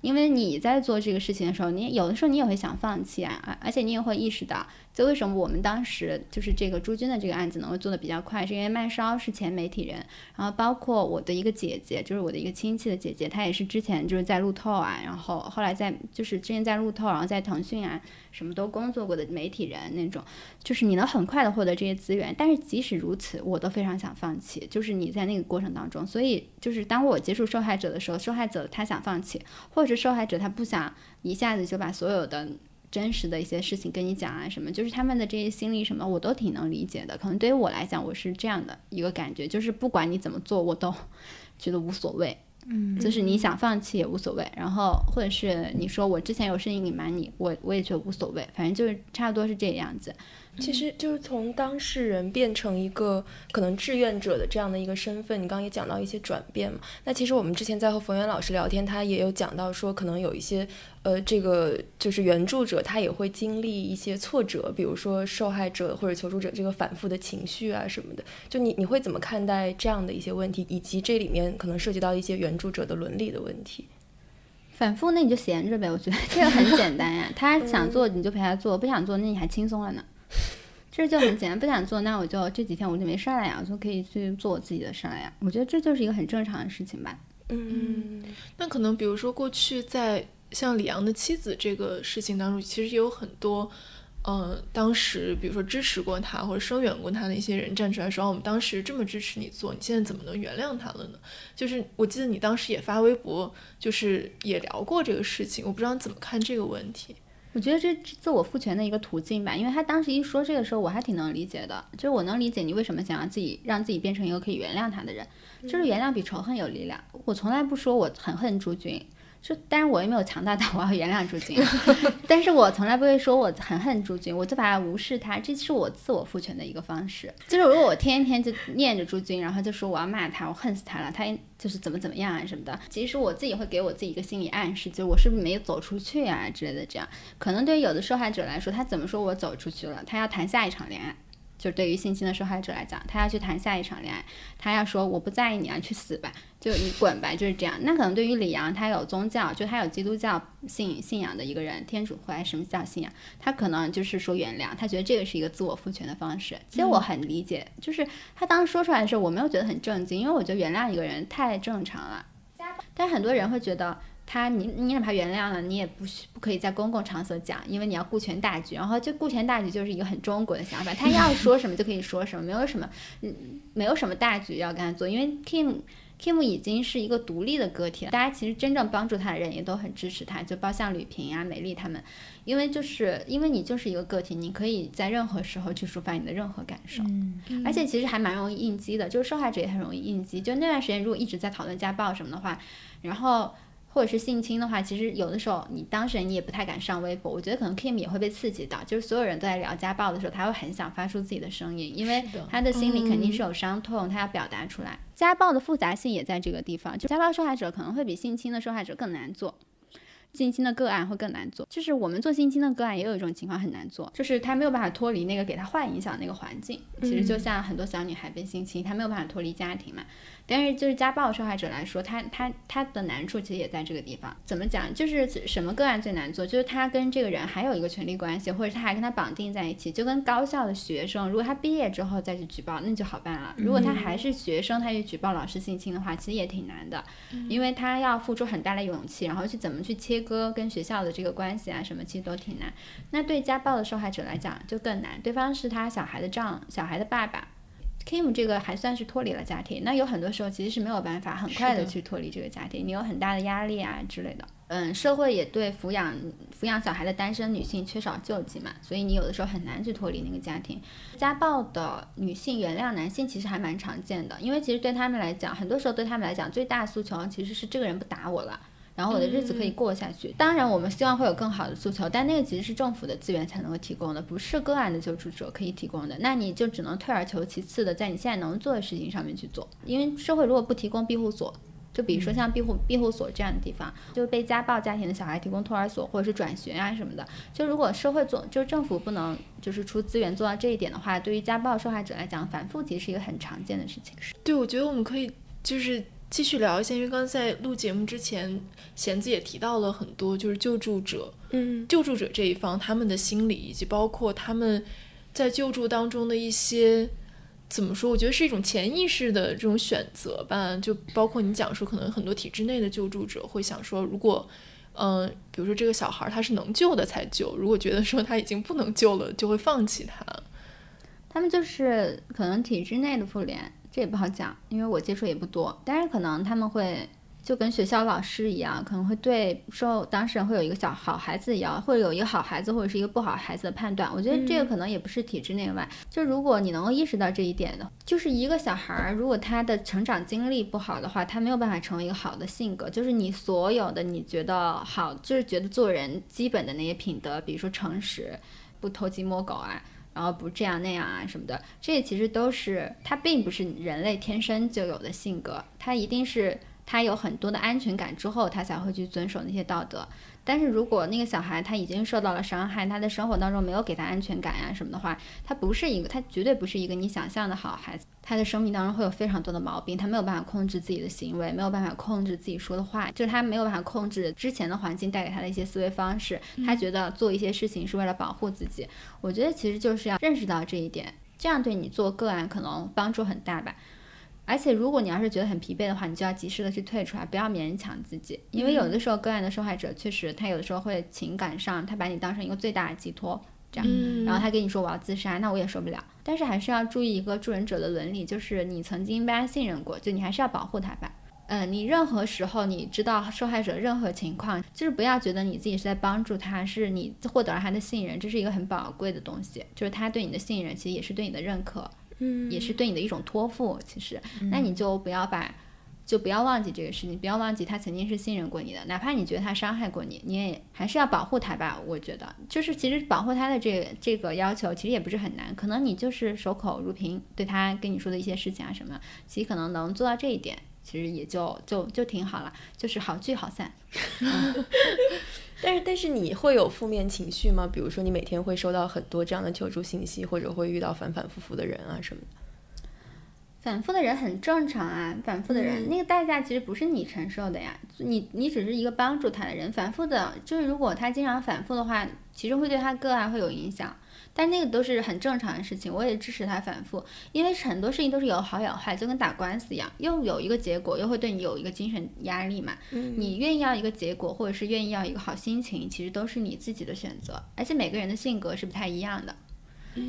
因为你在做这个事情的时候，你有的时候你也会想放弃啊，而而且你也会意识到。就为什么我们当时就是这个朱军的这个案子能够做的比较快，是因为麦烧是前媒体人，然后包括我的一个姐姐，就是我的一个亲戚的姐姐，她也是之前就是在路透啊，然后后来在就是之前在路透，然后在腾讯啊什么都工作过的媒体人那种，就是你能很快的获得这些资源，但是即使如此，我都非常想放弃，就是你在那个过程当中，所以就是当我接触受害者的时候，受害者他想放弃，或者受害者他不想一下子就把所有的。真实的一些事情跟你讲啊，什么就是他们的这些心理什么，我都挺能理解的。可能对于我来讲，我是这样的一个感觉，就是不管你怎么做，我都 觉得无所谓。嗯，就是你想放弃也无所谓，然后或者是你说我之前有事情隐瞒你，我我也觉得无所谓，反正就是差不多是这个样子。其实就是从当事人变成一个可能志愿者的这样的一个身份，你刚刚也讲到一些转变嘛。那其实我们之前在和冯源老师聊天，他也有讲到说，可能有一些呃，这个就是援助者他也会经历一些挫折，比如说受害者或者求助者这个反复的情绪啊什么的。就你你会怎么看待这样的一些问题，以及这里面可能涉及到一些援助者的伦理的问题？反复，那你就闲着呗。我觉得这个很简单呀，他想做你就陪他做，不想做那你还轻松了呢。这就很简单，不想做那我就这几天我就没事儿了呀，我就可以去做我自己的事儿了呀。我觉得这就是一个很正常的事情吧。嗯，那可能比如说过去在像李阳的妻子这个事情当中，其实也有很多，呃，当时比如说支持过他或者声援过他的一些人站出来说，我们当时这么支持你做，你现在怎么能原谅他了呢？就是我记得你当时也发微博，就是也聊过这个事情，我不知道你怎么看这个问题。我觉得这是自我赋权的一个途径吧，因为他当时一说这个时候，我还挺能理解的，就是我能理解你为什么想要自己让自己变成一个可以原谅他的人，就是原谅比仇恨有力量。我从来不说我很恨朱军。就，但是我也没有强大到我要原谅朱军，但是我从来不会说我很恨朱军，我就把他无视他，这是我自我赋权的一个方式。就是如果我天天就念着朱军，然后就说我要骂他，我恨死他了，他就是怎么怎么样啊什么的，其实我自己会给我自己一个心理暗示，就是我是不是没有走出去啊之类的。这样，可能对于有的受害者来说，他怎么说我走出去了，他要谈下一场恋爱。就对于性侵的受害者来讲，他要去谈下一场恋爱，他要说我不在意你啊，去死吧，就你滚吧，就是这样。那可能对于李阳，他有宗教，就他有基督教信信仰的一个人，天主会什么教信仰，他可能就是说原谅，他觉得这个是一个自我赋权的方式。其实我很理解，就是他当时说出来的时候，我没有觉得很震惊，因为我觉得原谅一个人太正常了。但很多人会觉得。他，你你哪怕原谅了，你也不不可以在公共场所讲，因为你要顾全大局。然后就顾全大局就是一个很中国的想法，他要 说什么就可以说什么，没有什么，嗯，没有什么大局要跟他做。因为 Kim Kim 已经是一个独立的个体了，大家其实真正帮助他的人也都很支持他，就包像吕萍啊、美丽他们，因为就是因为你就是一个个体，你可以在任何时候去抒发你的任何感受，而且其实还蛮容易应激的，就是受害者也很容易应激。就那段时间如果一直在讨论家暴什么的话，然后。或者是性侵的话，其实有的时候你当事人你也不太敢上微博。我觉得可能 Kim 也会被刺激到，就是所有人都在聊家暴的时候，他会很想发出自己的声音，因为他的心里肯定是有伤痛，他要表达出来。家暴的复杂性也在这个地方，就家暴受害者可能会比性侵的受害者更难做。性侵的个案会更难做，就是我们做性侵的个案也有一种情况很难做，就是他没有办法脱离那个给他坏影响那个环境。其实就像很多小女孩被性侵，她没有办法脱离家庭嘛。但是就是家暴受害者来说，他他他的难处其实也在这个地方。怎么讲？就是什么个案最难做？就是他跟这个人还有一个权利关系，或者他还跟他绑定在一起。就跟高校的学生，如果他毕业之后再去举报，那就好办了。如果他还是学生，他去举报老师性侵的话，其实也挺难的，因为他要付出很大的勇气，然后去怎么去切。割跟学校的这个关系啊，什么其实都挺难。那对家暴的受害者来讲就更难，对方是他小孩的丈、小孩的爸爸。Kim 这个还算是脱离了家庭，那有很多时候其实是没有办法很快的去脱离这个家庭，你有很大的压力啊之类的。嗯，社会也对抚养抚养小孩的单身女性缺少救济嘛，所以你有的时候很难去脱离那个家庭。家暴的女性原谅男性其实还蛮常见的，因为其实对他们来讲，很多时候对他们来讲最大诉求其实是这个人不打我了。然后我的日子可以过下去。当然，我们希望会有更好的诉求，但那个其实是政府的资源才能够提供的，不是个案的救助者可以提供的。那你就只能退而求其次的，在你现在能做的事情上面去做。因为社会如果不提供庇护所，就比如说像庇护庇护所这样的地方，就被家暴家庭的小孩提供托儿所或者是转学啊什么的。就如果社会做，就是政府不能就是出资源做到这一点的话，对于家暴受害者来讲，反复其实是一个很常见的事情。对，我觉得我们可以就是。继续聊一下，因为刚才在录节目之前，贤子也提到了很多，就是救助者，嗯，救助者这一方他们的心理，以及包括他们在救助当中的一些怎么说？我觉得是一种潜意识的这种选择吧。就包括你讲说，可能很多体制内的救助者会想说，如果，嗯，比如说这个小孩他是能救的才救，如果觉得说他已经不能救了，就会放弃他。他们就是可能体制内的妇联。这也不好讲，因为我接触也不多。但是可能他们会就跟学校老师一样，可能会对受当事人会有一个小好孩子一样，会有一个好孩子或者是一个不好孩子的判断。我觉得这个可能也不是体制内外。就如果你能够意识到这一点的，就是一个小孩儿，如果他的成长经历不好的话，他没有办法成为一个好的性格。就是你所有的你觉得好，就是觉得做人基本的那些品德，比如说诚实，不偷鸡摸狗啊。然后不这样那样啊什么的，这其实都是它并不是人类天生就有的性格，它一定是它有很多的安全感之后，它才会去遵守那些道德。但是如果那个小孩他已经受到了伤害，他的生活当中没有给他安全感呀、什么的话，他不是一个，他绝对不是一个你想象的好孩子。他的生命当中会有非常多的毛病，他没有办法控制自己的行为，没有办法控制自己说的话，就是他没有办法控制之前的环境带给他的一些思维方式。他觉得做一些事情是为了保护自己。我觉得其实就是要认识到这一点，这样对你做个案可能帮助很大吧。而且，如果你要是觉得很疲惫的话，你就要及时的去退出来，不要勉强自己。因为有的时候个案的受害者确实，他有的时候会情感上，他把你当成一个最大的寄托，这样，嗯然后他跟你说我要自杀，那我也受不了。但是还是要注意一个助人者的伦理，就是你曾经被他信任过，就你还是要保护他吧。嗯，你任何时候你知道受害者任何情况，就是不要觉得你自己是在帮助他，是你获得了他的信任，这是一个很宝贵的东西。就是他对你的信任，其实也是对你的认可。嗯也是对你的一种托付。其实，那你就不要把，就不要忘记这个事情，不要忘记他曾经是信任过你的，哪怕你觉得他伤害过你，你也还是要保护他吧。我觉得，就是其实保护他的这个这个要求其实也不是很难，可能你就是守口如瓶，对他跟你说的一些事情啊什么，其实可能能做到这一点。其实也就就就挺好了，就是好聚好散。但是但是你会有负面情绪吗？比如说你每天会收到很多这样的求助信息，或者会遇到反反复复的人啊什么的。反复的人很正常啊，反复的人、那个代价其实不是你承受的呀，你你只是一个帮助他的人。反复的，就是如果他经常反复的话，其实会对他个案会有影响，但那个都是很正常的事情，我也支持他反复，因为很多事情都是有好有坏，就跟打官司一样，又有一个结果，又会对你有一个精神压力嘛。你愿意要一个结果，或者是愿意要一个好心情，其实都是你自己的选择，而且每个人的性格是不太一样的。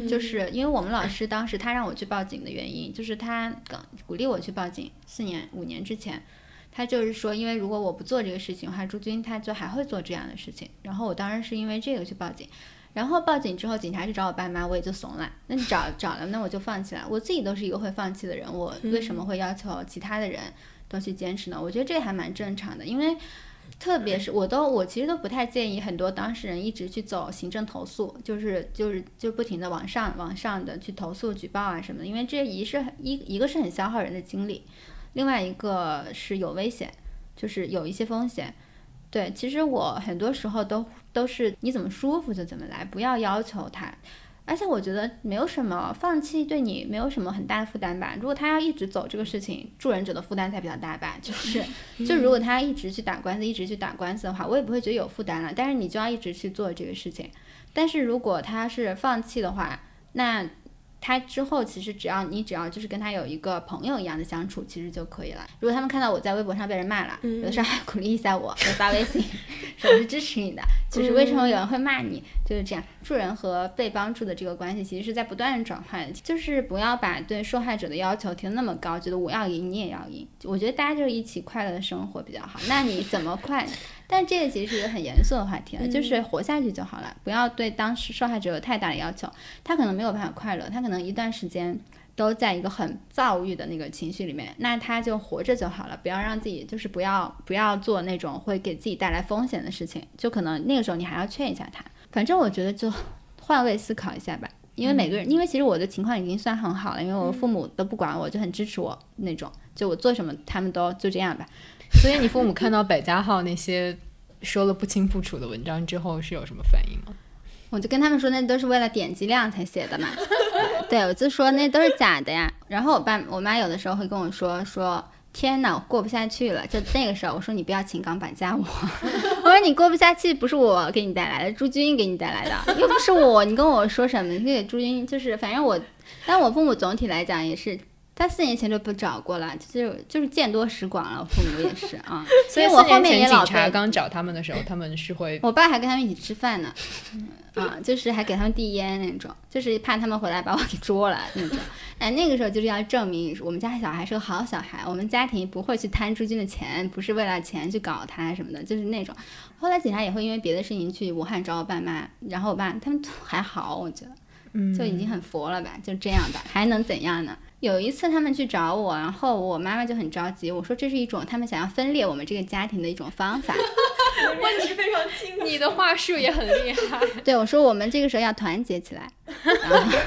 就是因为我们老师当时他让我去报警的原因，就是他刚鼓励我去报警。四年五年之前，他就是说，因为如果我不做这个事情的话，朱军他就还会做这样的事情。然后我当时是因为这个去报警。然后报警之后，警察去找我爸妈，我也就怂了。那你找找了，那我就放弃了。我自己都是一个会放弃的人，我为什么会要求其他的人都去坚持呢？我觉得这还蛮正常的，因为特别是我都我其实都不太建议很多当事人一直去走行政投诉，就是就是就不停的往上往上的去投诉举报啊什么的，因为这一是一一个是很消耗人的精力，另外一个是有危险，就是有一些风险。对，其实我很多时候都都是你怎么舒服就怎么来，不要要求他。而且我觉得没有什么放弃对你没有什么很大的负担吧。如果他要一直走这个事情，助人者的负担才比较大吧。就是，就如果他一直去打官司，一直去打官司的话，我也不会觉得有负担了。但是你就要一直去做这个事情。但是如果他是放弃的话，那他之后其实只要你只要就是跟他有一个朋友一样的相处，其实就可以了。如果他们看到我在微博上被人骂了，有的时候还鼓励一下我，会发微信 说我是支持你的。就是为什么有人会骂你，就是这样。助人和被帮助的这个关系，其实是在不断转换的。就是不要把对受害者的要求提得那么高，觉得我要赢，你也要赢。我觉得大家就是一起快乐的生活比较好。那你怎么快？但这个其实是一个很严肃的话题了，就是活下去就好了，不要对当时受害者有太大的要求。他可能没有办法快乐，他可能一段时间都在一个很躁郁的那个情绪里面，那他就活着就好了，不要让自己就是不要不要做那种会给自己带来风险的事情，就可能那个时候你还要劝一下他。反正我觉得就换位思考一下吧，因为每个人，因为其实我的情况已经算很好了，因为我父母都不管我，就很支持我那种，就我做什么他们都就这样吧。所以你父母看到百家号那些说了不清不楚的文章之后是有什么反应吗？我就跟他们说，那都是为了点击量才写的嘛。对，我就说那都是假的呀。然后我爸我妈有的时候会跟我说说，天呐，我过不下去了。就那个时候，我说你不要情感绑架我。我说你过不下去不是我给你带来的，朱军给你带来的，又不是我。你跟我说什么？你给朱军就是，反正我，但我父母总体来讲也是。他四年前就不找过了，就是就是见多识广了，我父母也是啊，所以我后面也老警察刚找他们的时候，他们是会我爸还跟他们一起吃饭呢，啊，就是还给他们递烟那种，就是怕他们回来把我给捉了那种。哎，那个时候就是要证明我们家小孩是个好小孩，我们家庭不会去贪朱军的钱，不是为了钱去搞他什么的，就是那种。后来警察也会因为别的事情去武汉找我爸妈，然后我爸他们还好，我觉得。就已经很佛了吧，就这样吧，还能怎样呢？有一次他们去找我，然后我妈妈就很着急，我说这是一种他们想要分裂我们这个家庭的一种方法。问题非常清楚。你的话术也很厉害。对我说，我们这个时候要团结起来，然后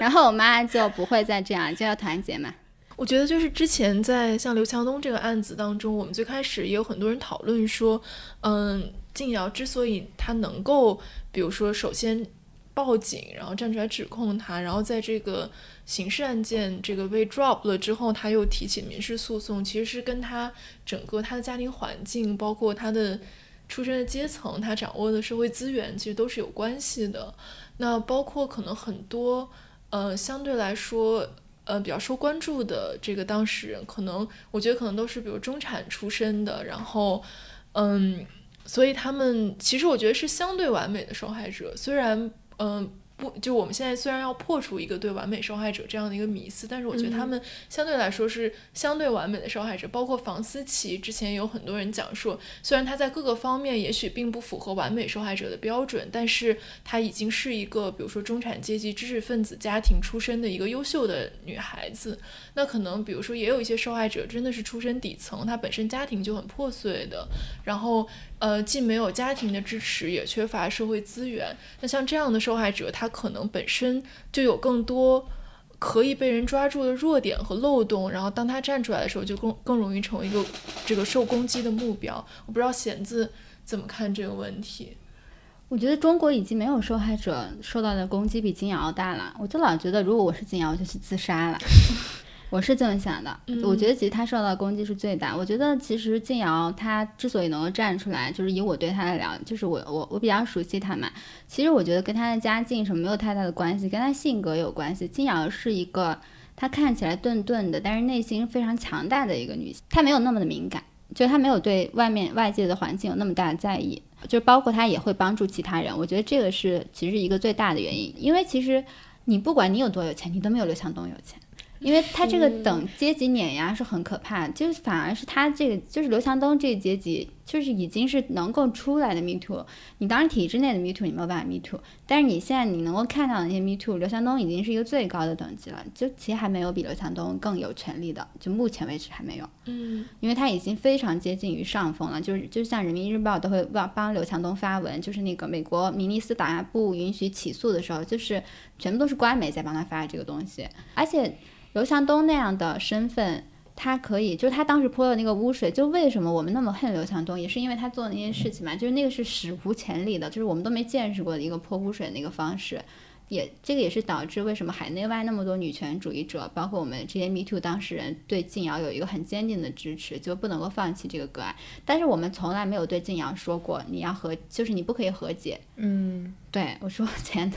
然后我妈就不会再这样，就要团结嘛。我觉得就是之前在像刘强东这个案子当中，我们最开始也有很多人讨论说，嗯，静瑶之所以她能够，比如说首先报警，然后站出来指控他，然后在这个刑事案件这个被 drop 了之后，他又提起民事诉讼，其实是跟他整个他的家庭环境，包括他的出身的阶层，他掌握的社会资源，其实都是有关系的。那包括可能很多，呃，相对来说。呃，比较受关注的这个当事人，可能我觉得可能都是比如中产出身的，然后，嗯，所以他们其实我觉得是相对完美的受害者，虽然，嗯。不，就我们现在虽然要破除一个对完美受害者这样的一个迷思，但是我觉得他们相对来说是相对完美的受害者。包括房思琪之前有很多人讲说，虽然他在各个方面也许并不符合完美受害者的标准，但是她已经是一个比如说中产阶级知识分子家庭出身的一个优秀的女孩子。那可能比如说也有一些受害者真的是出身底层，她本身家庭就很破碎的，然后。呃，既没有家庭的支持，也缺乏社会资源。那像这样的受害者，他可能本身就有更多可以被人抓住的弱点和漏洞。然后当他站出来的时候，就更更容易成为一个这个受攻击的目标。我不知道贤子怎么看这个问题。我觉得中国已经没有受害者受到的攻击比金瑶大了。我就老觉得，如果我是金瑶，我就去自杀了。我是这么想的，我觉得其实他受到攻击是最大。我觉得其实静瑶她之所以能够站出来，就是以我对她的了就是我我我比较熟悉她嘛。其实我觉得跟她的家境什么没有太大的关系，跟她性格有关系。静瑶是一个她看起来钝钝的，但是内心非常强大的一个女性。她没有那么的敏感，就她没有对外面外界的环境有那么大的在意，就包括她也会帮助其他人。我觉得这个是其实一个最大的原因，因为其实你不管你有多有钱，你都没有刘强东有钱。因为他这个等阶级碾压是很可怕，就是反而是他这个就是刘强东这个阶级，就是已经是能够出来的 me too。你当然体制内的 me too 你没有办法 me too，但是你现在你能够看到的那些 me too，刘强东已经是一个最高的等级了，就其实还没有比刘强东更有权利的，就目前为止还没有。嗯，因为他已经非常接近于上风了，就是就像人民日报都会帮帮刘强东发文，就是那个美国明尼斯达不允许起诉的时候，就是全部都是官媒在帮他发这个东西，而且。刘强东那样的身份，他可以，就是他当时泼的那个污水，就为什么我们那么恨刘强东，也是因为他做的那些事情嘛，就是那个是史无前例的，就是我们都没见识过的一个泼污水那个方式，也这个也是导致为什么海内外那么多女权主义者，包括我们这些 Me Too 当事人对静瑶有一个很坚定的支持，就不能够放弃这个个案，但是我们从来没有对静瑶说过你要和，就是你不可以和解，嗯，对我说 前。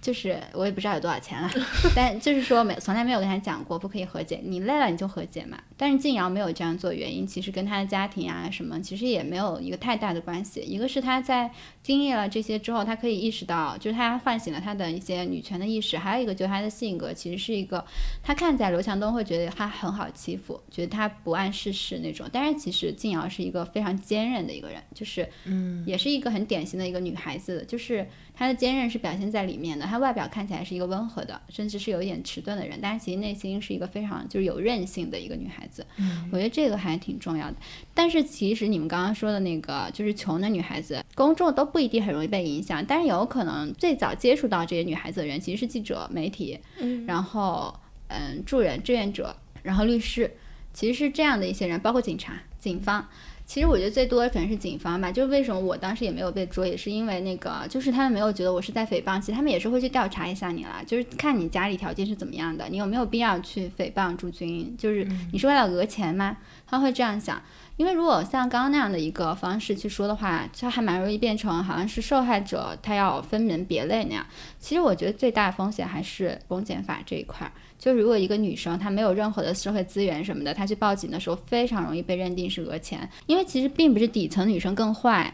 就是我也不知道有多少钱了，但就是说没从来没有跟他讲过不可以和解，你累了你就和解嘛。但是静瑶没有这样做，原因其实跟他的家庭啊什么其实也没有一个太大的关系。一个是他在经历了这些之后，他可以意识到，就是他唤醒了他的一些女权的意识。还有一个就是他的性格其实是一个，他看起来刘强东会觉得他很好欺负，觉得他不谙世事那种。但是其实静瑶是一个非常坚韧的一个人，就是嗯，也是一个很典型的一个女孩子，就是她的坚韧是表现在里面的。她外表看起来是一个温和的，甚至是有一点迟钝的人，但是其实内心是一个非常就是有韧性的一个女孩子。嗯，我觉得这个还挺重要的。但是其实你们刚刚说的那个，就是穷的女孩子，公众都不一定很容易被影响，但是有可能最早接触到这些女孩子的人其实是记者、媒体，嗯，然后嗯，助人、志愿者，然后律师，其实是这样的一些人，包括警察、警方。其实我觉得最多的可能是警方吧，就是为什么我当时也没有被捉，也是因为那个，就是他们没有觉得我是在诽谤，其实他们也是会去调查一下你啦，就是看你家里条件是怎么样的，你有没有必要去诽谤朱军，就是你是为了讹钱吗？他会这样想，因为如果像刚刚那样的一个方式去说的话，它还蛮容易变成好像是受害者他要分门别类那样。其实我觉得最大的风险还是公检法这一块儿。就如果一个女生她没有任何的社会资源什么的，她去报警的时候非常容易被认定是讹钱，因为其实并不是底层女生更坏。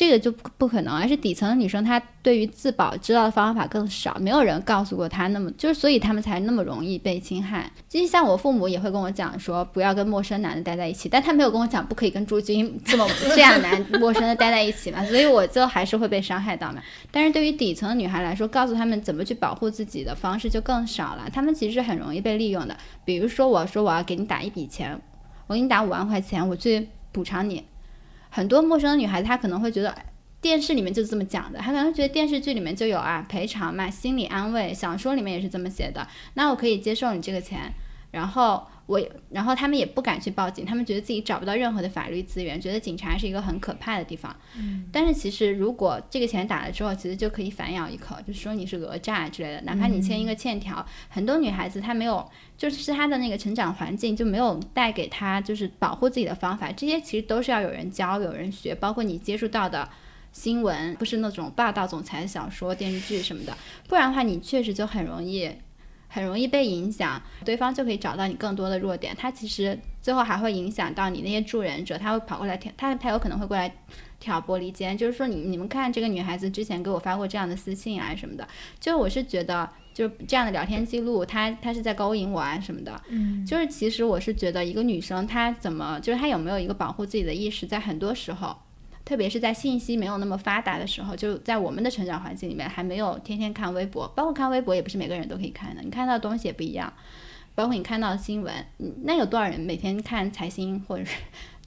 这个就不可能，而是底层的女生，她对于自保知道的方法更少，没有人告诉过她，那么就是所以他们才那么容易被侵害。其实像我父母也会跟我讲说，不要跟陌生男的待在一起，但他没有跟我讲不可以跟朱军 这么这样男陌生的待在一起嘛，所以我就还是会被伤害到嘛。但是对于底层的女孩来说，告诉他们怎么去保护自己的方式就更少了，他们其实很容易被利用的。比如说，我说我要给你打一笔钱，我给你打五万块钱，我去补偿你。很多陌生的女孩子，她可能会觉得。电视里面就是这么讲的，她可能觉得电视剧里面就有啊赔偿嘛，心理安慰，小说里面也是这么写的，那我可以接受你这个钱，然后我，然后他们也不敢去报警，他们觉得自己找不到任何的法律资源，觉得警察是一个很可怕的地方。嗯，但是其实如果这个钱打了之后，其实就可以反咬一口，就是说你是讹诈之类的，哪怕你签一个欠条，很多女孩子她没有，就是她的那个成长环境就没有带给她就是保护自己的方法，这些其实都是要有人教、有人学，包括你接触到的。新闻不是那种霸道总裁小说、电视剧什么的，不然的话，你确实就很容易，很容易被影响。对方就可以找到你更多的弱点，他其实最后还会影响到你那些助人者，他会跑过来挑，他他有可能会过来挑拨离间，就是说你你们看这个女孩子之前给我发过这样的私信啊什么的，就我是觉得就是这样的聊天记录，他他是在勾引我啊什么的，嗯，就是其实我是觉得一个女生她怎么，就是她有没有一个保护自己的意识，在很多时候。特别是在信息没有那么发达的时候，就在我们的成长环境里面，还没有天天看微博，包括看微博也不是每个人都可以看的，你看到的东西也不一样，包括你看到的新闻，那有多少人每天看财新或者是？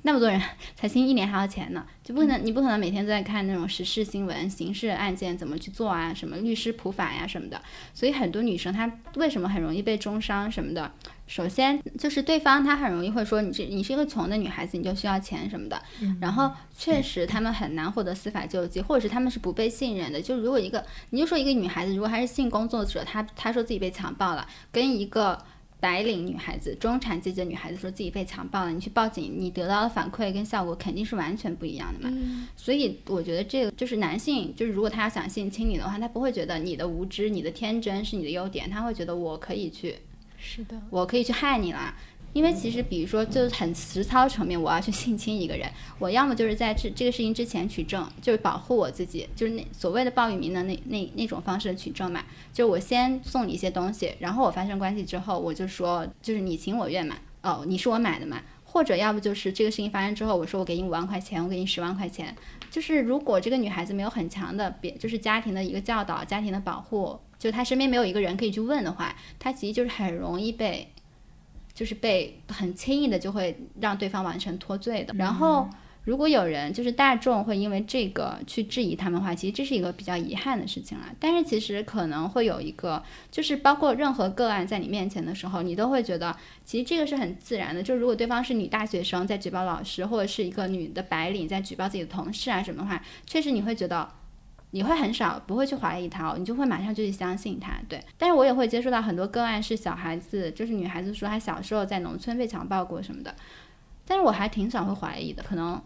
那么多人，财新一年还要钱呢，就不可能，你不可能每天都在看那种时事新闻、刑事案件怎么去做啊，什么律师普法呀什么的。所以很多女生她为什么很容易被中伤什么的？首先就是对方他很容易会说你这你是一个穷的女孩子，你就需要钱什么的。然后确实他们很难获得司法救济，或者是他们是不被信任的。就如果一个你就说一个女孩子，如果还是性工作者，她她说自己被强暴了，跟一个。白领女孩子、中产阶级的女孩子说自己被强暴了，你去报警，你得到的反馈跟效果肯定是完全不一样的嘛。所以我觉得这个就是男性，就是如果他要想性侵你的话，他不会觉得你的无知、你的天真是你的优点，他会觉得我可以去，是的，我可以去害你啦。因为其实，比如说，就是很实操层面，我要去性侵一个人，我要么就是在这这个事情之前取证，就是保护我自己，就是那所谓的报与名的那那那种方式取证嘛。就是我先送你一些东西，然后我发生关系之后，我就说，就是你情我愿嘛，哦，你是我买的嘛。或者要不就是这个事情发生之后，我说我给你五万块钱，我给你十万块钱。就是如果这个女孩子没有很强的别，就是家庭的一个教导、家庭的保护，就他身边没有一个人可以去问的话，他其实就是很容易被。就是被很轻易的就会让对方完成脱罪的。然后，如果有人就是大众会因为这个去质疑他们的话，其实这是一个比较遗憾的事情了。但是其实可能会有一个，就是包括任何个案在你面前的时候，你都会觉得其实这个是很自然的。就如果对方是女大学生在举报老师，或者是一个女的白领在举报自己的同事啊什么的话，确实你会觉得。你会很少不会去怀疑他，你就会马上就去相信他，对。但是我也会接触到很多个案，是小孩子，就是女孩子说她小时候在农村被强暴过什么的，但是我还挺少会怀疑的，可能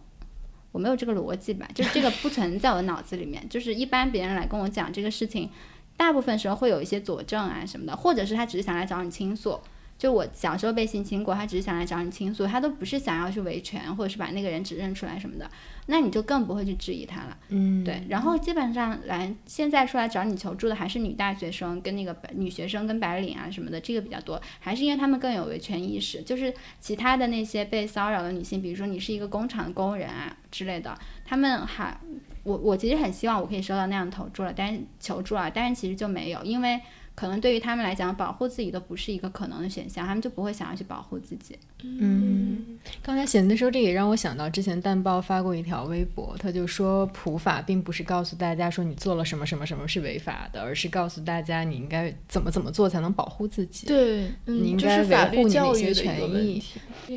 我没有这个逻辑吧，就是这个不存在我脑子里面。就是一般别人来跟我讲这个事情，大部分时候会有一些佐证啊什么的，或者是他只是想来找你倾诉。就我小时候被性侵过，他只是想来找你倾诉，他都不是想要去维权或者是把那个人指认出来什么的，那你就更不会去质疑他了。嗯，对。然后基本上来现在出来找你求助的还是女大学生跟那个女学生跟白领啊什么的，这个比较多，还是因为他们更有维权意识。就是其他的那些被骚扰的女性，比如说你是一个工厂的工人啊之类的，他们还我我其实很希望我可以收到那样投助了，但是求助啊，但是其实就没有，因为。可能对于他们来讲，保护自己都不是一个可能的选项，他们就不会想要去保护自己。嗯，刚才写的时候，这也让我想到之前淡豹发过一条微博，他就说普法并不是告诉大家说你做了什么什么什么是违法的，而是告诉大家你应该怎么怎么做才能保护自己。对，你应该维护你那些权益。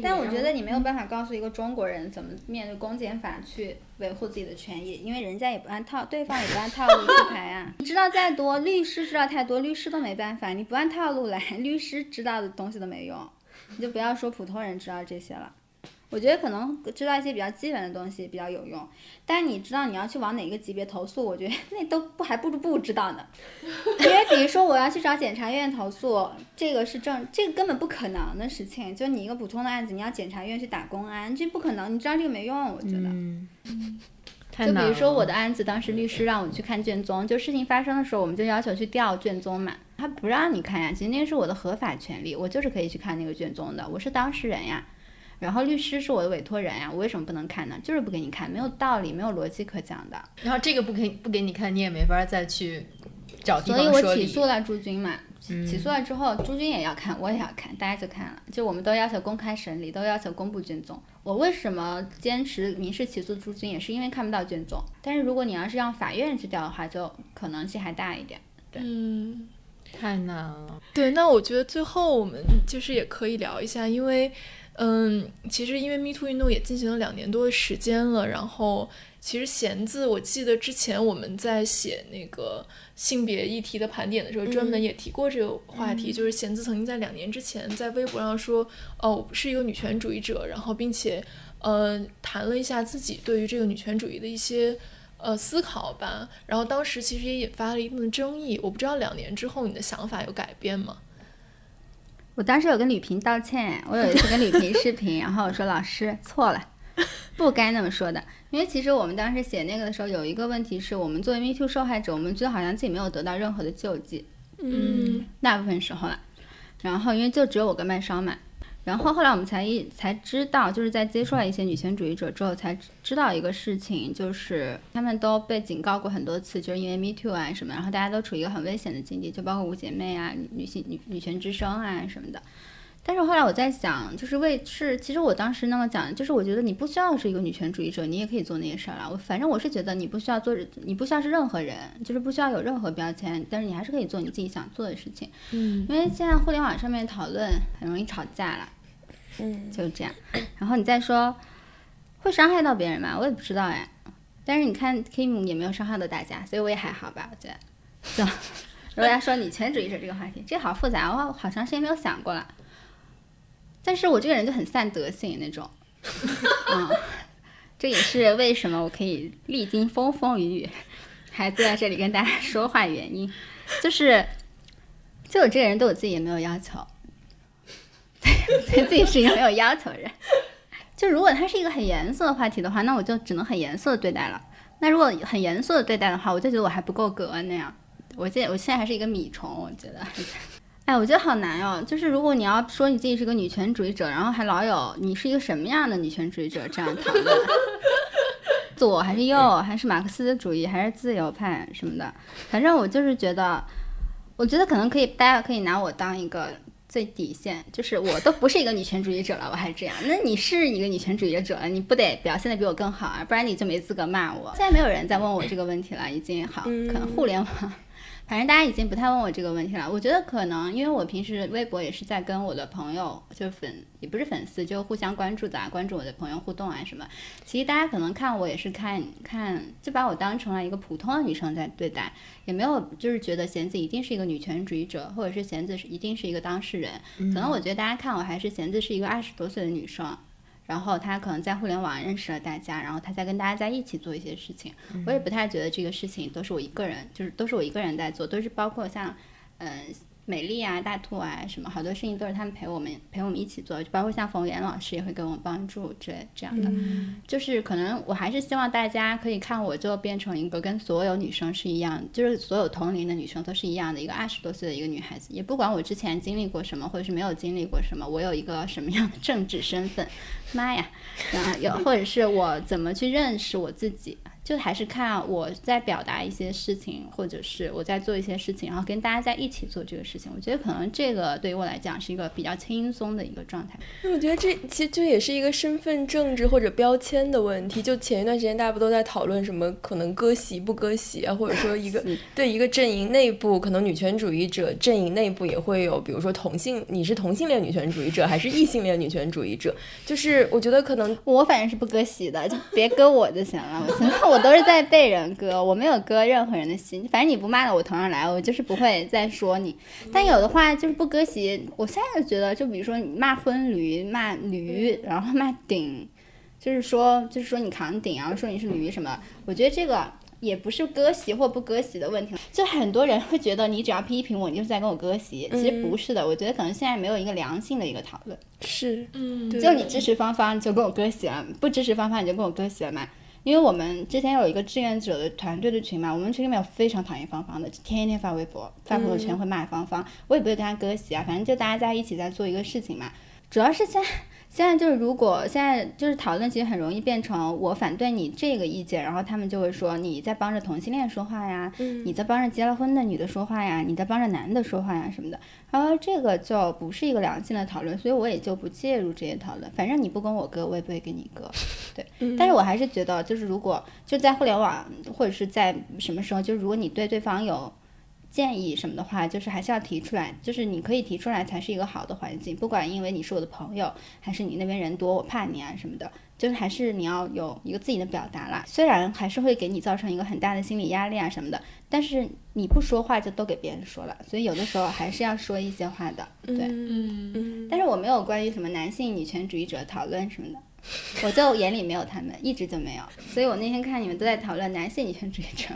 但我觉得你没有办法告诉一个中国人怎么面对公检法去。维护自己的权益，因为人家也不按套，对方也不按套路出牌啊。你知道再多，律师知道太多，律师都没办法。你不按套路来，律师知道的东西都没用。你就不要说普通人知道这些了。我觉得可能知道一些比较基本的东西比较有用，但是你知道你要去往哪个级别投诉，我觉得那都不还不如不知道呢。因为比如说我要去找检察院投诉，这个是正，这个根本不可能的事情。就你一个普通的案子，你要检察院去打公安，这不可能。你知道这个没用，我觉得。嗯。就比如说我的案子，当时律师让我去看卷宗，就事情发生的时候，我们就要求去调卷宗嘛，他不让你看呀。其实那是我的合法权利，我就是可以去看那个卷宗的，我是当事人呀。然后律师是我的委托人呀，我为什么不能看呢？就是不给你看，没有道理，没有逻辑可讲的。然后这个不给不给你看，你也没法再去找所以我起诉了朱军嘛，起诉了之后，朱军也要看，我也要看，大家就看了，就我们都要求公开审理，都要求公布卷宗。我为什么坚持民事起诉朱军，也是因为看不到卷宗。但是如果你要是让法院去调的话，就可能性还大一点。对嗯，太难了。对，那我觉得最后我们就是也可以聊一下，因为，嗯，其实因为 Me Too 运动也进行了两年多的时间了，然后其实弦子，我记得之前我们在写那个性别议题的盘点的时候，专门也提过这个话题，就是弦子曾经在两年之前在微博上说，哦，我是一个女权主义者，然后并且，呃，谈了一下自己对于这个女权主义的一些。呃，思考吧，然后当时其实也引发了一定的争议。我不知道两年之后你的想法有改变吗？我当时有跟吕萍道歉，我有一次跟吕萍视频，然后我说老师错了，不该那么说的。因为其实我们当时写那个的时候，有一个问题是我们作为 Me Too 受害者，我们觉得好像自己没有得到任何的救济，嗯大部分时候啦。然后因为就只有我跟麦烧嘛，然后后来我们才一才知道，就是在接触了一些女权主义者之后，才知道一个事情，就是他们都被警告过很多次，就是因为 Me Too 啊什么，然后大家都处于一个很危险的境地，就包括五姐妹啊、女女性女女权之声啊什么的。但是后来我在想，就是为是，其实我当时那么讲，就是我觉得你不需要是一个女权主义者，你也可以做那些事儿了。我反正我是觉得你不需要做，你不需要是任何人，就是不需要有任何标签，但是你还是可以做你自己想做的事情。嗯因为现在互联网上面讨论很容易吵架了。嗯，就是这样。然后你再说会伤害到别人吗？我也不知道哎。但是你看 Kim 也没有伤害到大家，所以我也还好吧，我觉得。就 如果要说女权主义者这个话题，这个好复杂，我好长时间没有想过了。但是我这个人就很散德性那种，嗯，这也是为什么我可以历经风风雨雨，还坐在这里跟大家说话原因，就是，就我这个人对我自己也没有要求，对自己是一个没有要求的人。就如果它是一个很严肃的话题的话，那我就只能很严肃的对待了。那如果很严肃的对待的话，我就觉得我还不够格那样。我现我现在还是一个米虫，我觉得。哎，我觉得好难哦。就是如果你要说你自己是个女权主义者，然后还老有你是一个什么样的女权主义者这样讨论，左还是右，还是马克思主义，还是自由派什么的，反正我就是觉得，我觉得可能可以，大家可以拿我当一个最底线，就是我都不是一个女权主义者了，我还这样，那你是一个女权主义者了，你不得表现的比我更好啊，不然你就没资格骂我。现在没有人再问我这个问题了，已经好，可能互联网。反正大家已经不太问我这个问题了。我觉得可能因为我平时微博也是在跟我的朋友，就粉也不是粉丝，就互相关注的啊，关注我的朋友互动啊什么。其实大家可能看我也是看看，就把我当成了一个普通的女生在对待，也没有就是觉得贤子一定是一个女权主义者，或者是贤子是一定是一个当事人。可能我觉得大家看我还是贤子是一个二十多岁的女生。然后他可能在互联网认识了大家，然后他再跟大家在一起做一些事情。我也不太觉得这个事情都是我一个人，就是都是我一个人在做，都是包括像，嗯、美丽啊、大兔啊什么，好多事情都是他们陪我们陪我们一起做，就包括像冯源老师也会给我们帮助之类这样的。就是可能我还是希望大家可以看我就变成一个跟所有女生是一样，就是所有同龄的女生都是一样的一个二十多岁的一个女孩子，也不管我之前经历过什么，或者是没有经历过什么，我有一个什么样的政治身份，妈呀，然后有或者是我怎么去认识我自己。就还是看我在表达一些事情，或者是我在做一些事情，然后跟大家在一起做这个事情。我觉得可能这个对于我来讲是一个比较轻松的一个状态。那我觉得这其实就也是一个身份政治或者标签的问题。就前一段时间大家不都在讨论什么可能割席不割席啊，或者说一个对一个阵营内部，可能女权主义者阵营内部也会有，比如说同性，你是同性恋女权主义者还是异性恋女权主义者？就是我觉得可能我反正是不割席的，就别割我就行了。我觉 得我都是在被人割，我没有割任何人的心。反正你不骂到我头上来，我就是不会再说你。但有的话就是不割席，我现在就觉得，就比如说你骂婚驴、骂驴，然后骂顶，就是说就是说你扛顶，然后说你是驴什么，我觉得这个。也不是割席或不割席的问题，就很多人会觉得你只要批评我，你就是在跟我割席。其实不是的，我觉得可能现在没有一个良性的一个讨论。是，嗯，就你支持芳芳你就跟我割席了，不支持芳芳你就跟我割席了嘛。因为我们之前有一个志愿者的团队的群嘛，我们群里面有非常讨厌芳芳的，天天发微博、发朋友圈会骂芳芳，我也不会跟他割席啊，反正就大家在一起在做一个事情嘛。主要是现在现在就是，如果现在就是讨论，其实很容易变成我反对你这个意见，然后他们就会说你在帮着同性恋说话呀，你在帮着结了婚的女的说话呀，你在帮着男的说话呀什么的，然后这个就不是一个良性的讨论，所以我也就不介入这些讨论。反正你不跟我割，我也不会跟你割，对。但是我还是觉得，就是如果就在互联网或者是在什么时候，就是如果你对对方有。建议什么的话，就是还是要提出来，就是你可以提出来才是一个好的环境。不管因为你是我的朋友，还是你那边人多，我怕你啊什么的，就是还是你要有一个自己的表达啦。虽然还是会给你造成一个很大的心理压力啊什么的，但是你不说话就都给别人说了，所以有的时候还是要说一些话的。对，嗯嗯，但是我没有关于什么男性女权主义者讨论什么的，我在我眼里没有他们，一直就没有。所以我那天看你们都在讨论男性女权主义者。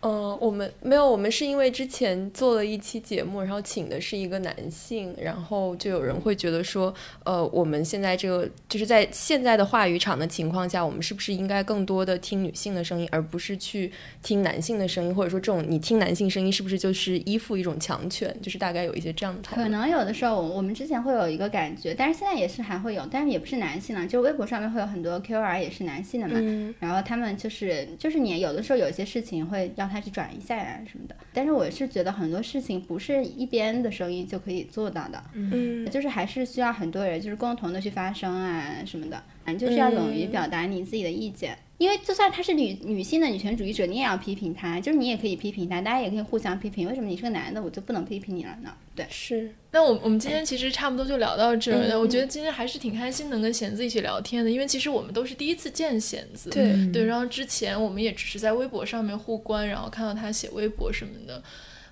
嗯，我们没有，我们是因为之前做了一期节目，然后请的是一个男性，然后就有人会觉得说，呃，我们现在这个就是在现在的话语场的情况下，我们是不是应该更多的听女性的声音，而不是去听男性的声音，或者说这种你听男性声音是不是就是依附一种强权？就是大概有一些这样的。可能有的时候，我们之前会有一个感觉，但是现在也是还会有，但是也不是男性了，就微博上面会有很多 QR 也是男性的嘛，嗯然后他们就是就是你有的时候有一些事情会让他去转一下呀什么的，但是我是觉得很多事情不是一边的声音就可以做到的，嗯。就是还是需要很多人就是共同的去发声啊什么的，嗯，就是要勇于表达你自己的意见。因为就算她是女女性的女权主义者，你也要批评她，就是你也可以批评她，大家也可以互相批评。为什么你是个男的，我就不能批评你了呢？对，是，那我我们今天其实差不多就聊到这儿了。嗯我觉得今天还是挺开心能跟贤子一起聊天的，因为其实我们都是第一次见贤子。对对，然后之前我们也只是在微博上面互关，然后看到他写微博什么的。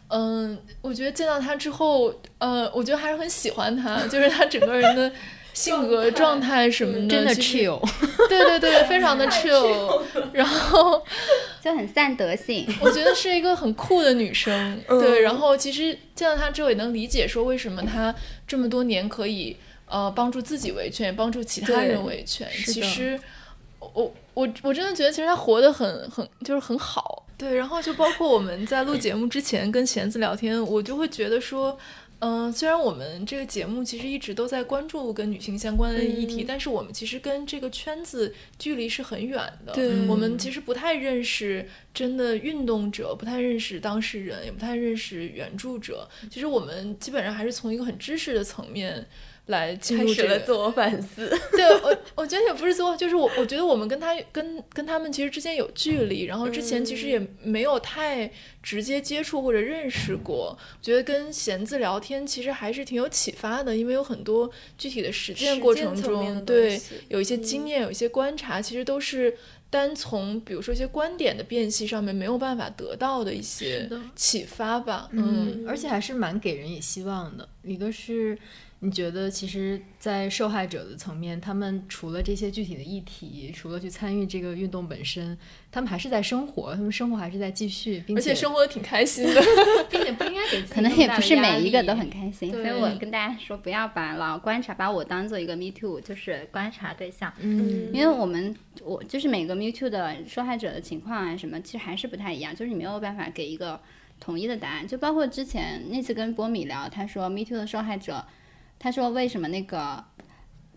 嗯，我觉得见到他之后，呃，我觉得还是很喜欢他，就是他整个人的性格状态什么的，真的 chill。对对对，非常的 chill。然后就很散德性。我觉得是一个很酷的女生，嗯对。然后其实见到她之后，也能理解说为什么她这么多年可以呃帮助自己维权，帮助其他人维权。其实我我我真的觉得，其实她活得很很就是很好。对，然后就包括我们在录节目之前跟弦子聊天，我就会觉得说。嗯，虽然我们这个节目其实一直都在关注跟女性相关的议题，嗯但是我们其实跟这个圈子距离是很远的。对我们其实不太认识真的运动者，不太认识当事人，也不太认识援助者。其实我们基本上还是从一个很知识的层面来进开入这个。始了自我反思。对我，我觉得也不是自我，就是我，我觉得我们跟他跟跟他们其实之间有距离，然后之前其实也没有太直接接触或者认识过。我觉得跟弦子聊天其实还是挺有启发的，因为有很多具体的实践过程中，对有一些经验，有一些观察，其实都是单从比如说一些观点的辨析上面没有办法得到的一些启发吧。嗯，而且还是蛮给人以希望的。一个是你觉得，其实，在受害者的层面，他们除了这些具体的议题，除了去参与这个运动本身，他们还是在生活，他们生活还是在继续，并而且生活的挺开心的。并且不应该给自己可能也不是每一个都很开心，所以我跟大家说，不要把老观察，把我当做一个 Me Too，就是观察对象。嗯，因为我们我就是每个 Me Too 的受害者的情况啊什么，其实还是不太一样，就是你没有办法给一个统一的答案。就包括之前那次跟波米聊，他说 Me Too 的受害者，他说为什么那个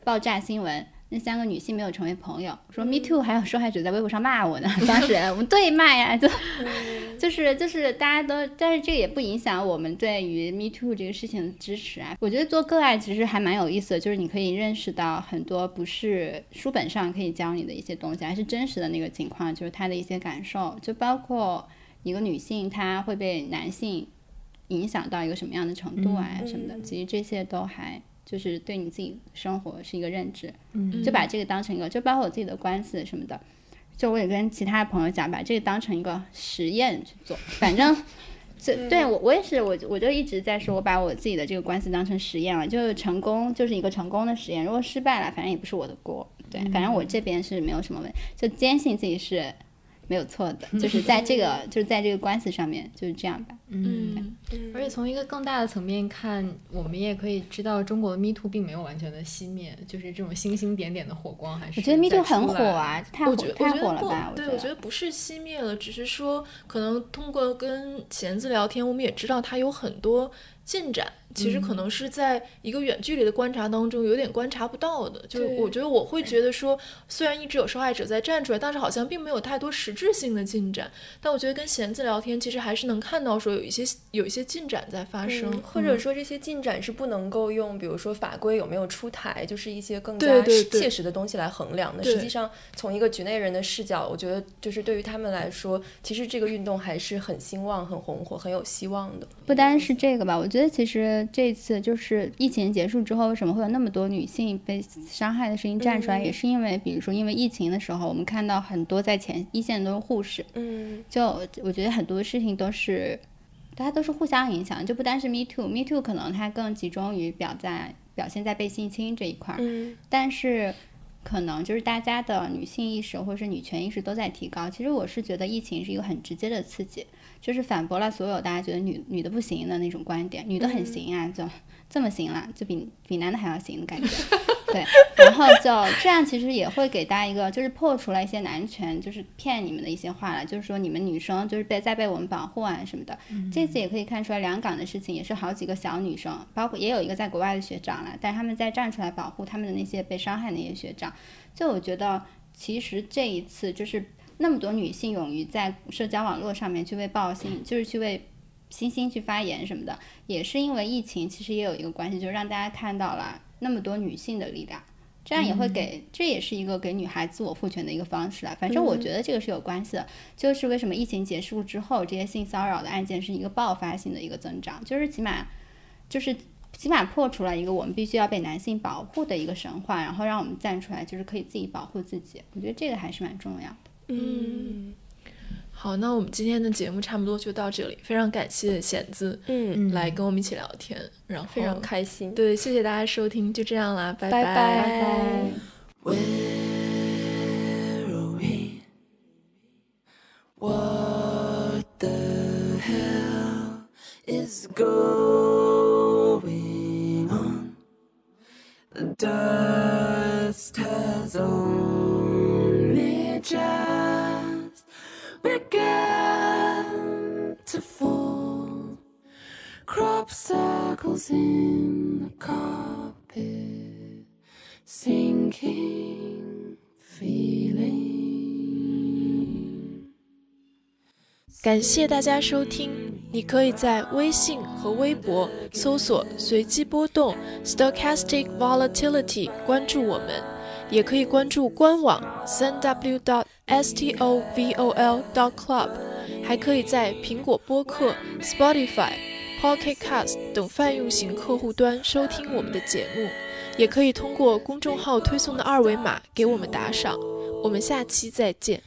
爆炸新闻。那三个女性没有成为朋友，说 Me Too，还有受害者在微博上骂我呢。当时我们对骂呀，就 就是就是大家都，但是这个也不影响我们对于 Me Too 这个事情的支持啊。我觉得做个案其实还蛮有意思的，就是你可以认识到很多不是书本上可以教你的一些东西，还是真实的那个情况，就是他的一些感受，就包括一个女性她会被男性影响到一个什么样的程度啊什么的，其实这些都还。就是对你自己生活是一个认知，嗯。就把这个当成一个，就包括我自己的官司什么的，就我也跟其他朋友讲，把这个当成一个实验去做，反正。这对我我也是，我我就一直在说，我把我自己的这个官司当成实验了，就是成功就是一个成功的实验，如果失败了，反正也不是我的锅，对，反正我这边是没有什么问题，就坚信自己是没有错的，就是在这个 就是在这个官司上面就是这样吧，嗯，而且从一个更大的层面看，我们也可以知道，中国的 Me Too 并没有完全的熄灭，就是这种星星点点的火光还是我觉得 Me Too 很火啊，太火太火了吧？对，我我觉得不是熄灭了，只是说可能通过跟弦子聊天，我们也知道他有很多进展，其实可能是在一个远距离的观察当中有点观察不到的。就是我觉得我会觉得说，虽然一直有受害者在站出来，但是好像并没有太多实质性的进展。但我觉得跟弦子聊天，其实还是能看到说有一些有一些进展在发生，嗯或者说这些进展是不能够用，比如说法规有没有出台，就是一些更加切实的东西来衡量的。对实际上，从一个局内人的视角，我觉得就是对于他们来说，其实这个运动还是很兴旺、很红火、很有希望的。不单是这个吧，我觉得其实这次就是疫情结束之后，为什么会有那么多女性被伤害的事情站出来，嗯。也是因为，比如说因为疫情的时候，我们看到很多在前一线都是护士，嗯。就我觉得很多事情都是，大家都是互相影响，就不单是 Me Too，Me Too 可能它更集中于表在表现在被性侵这一块儿，嗯。但是可能就是大家的女性意识或者是女权意识都在提高。其实我是觉得疫情是一个很直接的刺激，就是反驳了所有大家觉得女女的不行的那种观点，女的很行啊，就这么行了，就比比男的还要行的感觉。对，然后就这样，其实也会给大家一个，就是破除了一些男权就是骗你们的一些话了，就是说你们女生就是被在被我们保护啊什么的。这次也可以看出来，两港的事情也是好几个小女生，包括也有一个在国外的学长了，但是他们在站出来保护他们的那些被伤害的那些学长。就我觉得，其实这一次就是那么多女性勇于在社交网络上面去为报新，就是去为星星去发言什么的，也是因为疫情，其实也有一个关系，就是让大家看到了那么多女性的力量。这样也会给，这也是一个给女孩自我赋权的一个方式了。反正我觉得这个是有关系的。就是为什么疫情结束之后，这些性骚扰的案件是一个爆发性的一个增长，就是起码，就是起码破除了一个我们必须要被男性保护的一个神话，然后让我们站出来，就是可以自己保护自己。我觉得这个还是蛮重要的。嗯好，那我们今天的节目差不多就到这里，非常感谢弦子嗯，来跟我们一起聊天，然后非常开心。对，谢谢大家收听，就这样啦，拜拜拜拜 Where are we? What the hell is going on? circles in the carpet sinking feeling. 感谢大家收听，你可以在微信和微博搜索“随机波动 ”（Stochastic Volatility） 关注我们，也可以关注官网 3w dot s t o v o l dot club，还可以在苹果播客、Spotify、 Pocket Cast 等泛用型客户端收听我们的节目，也可以通过公众号推送的二维码给我们打赏。我们下期再见。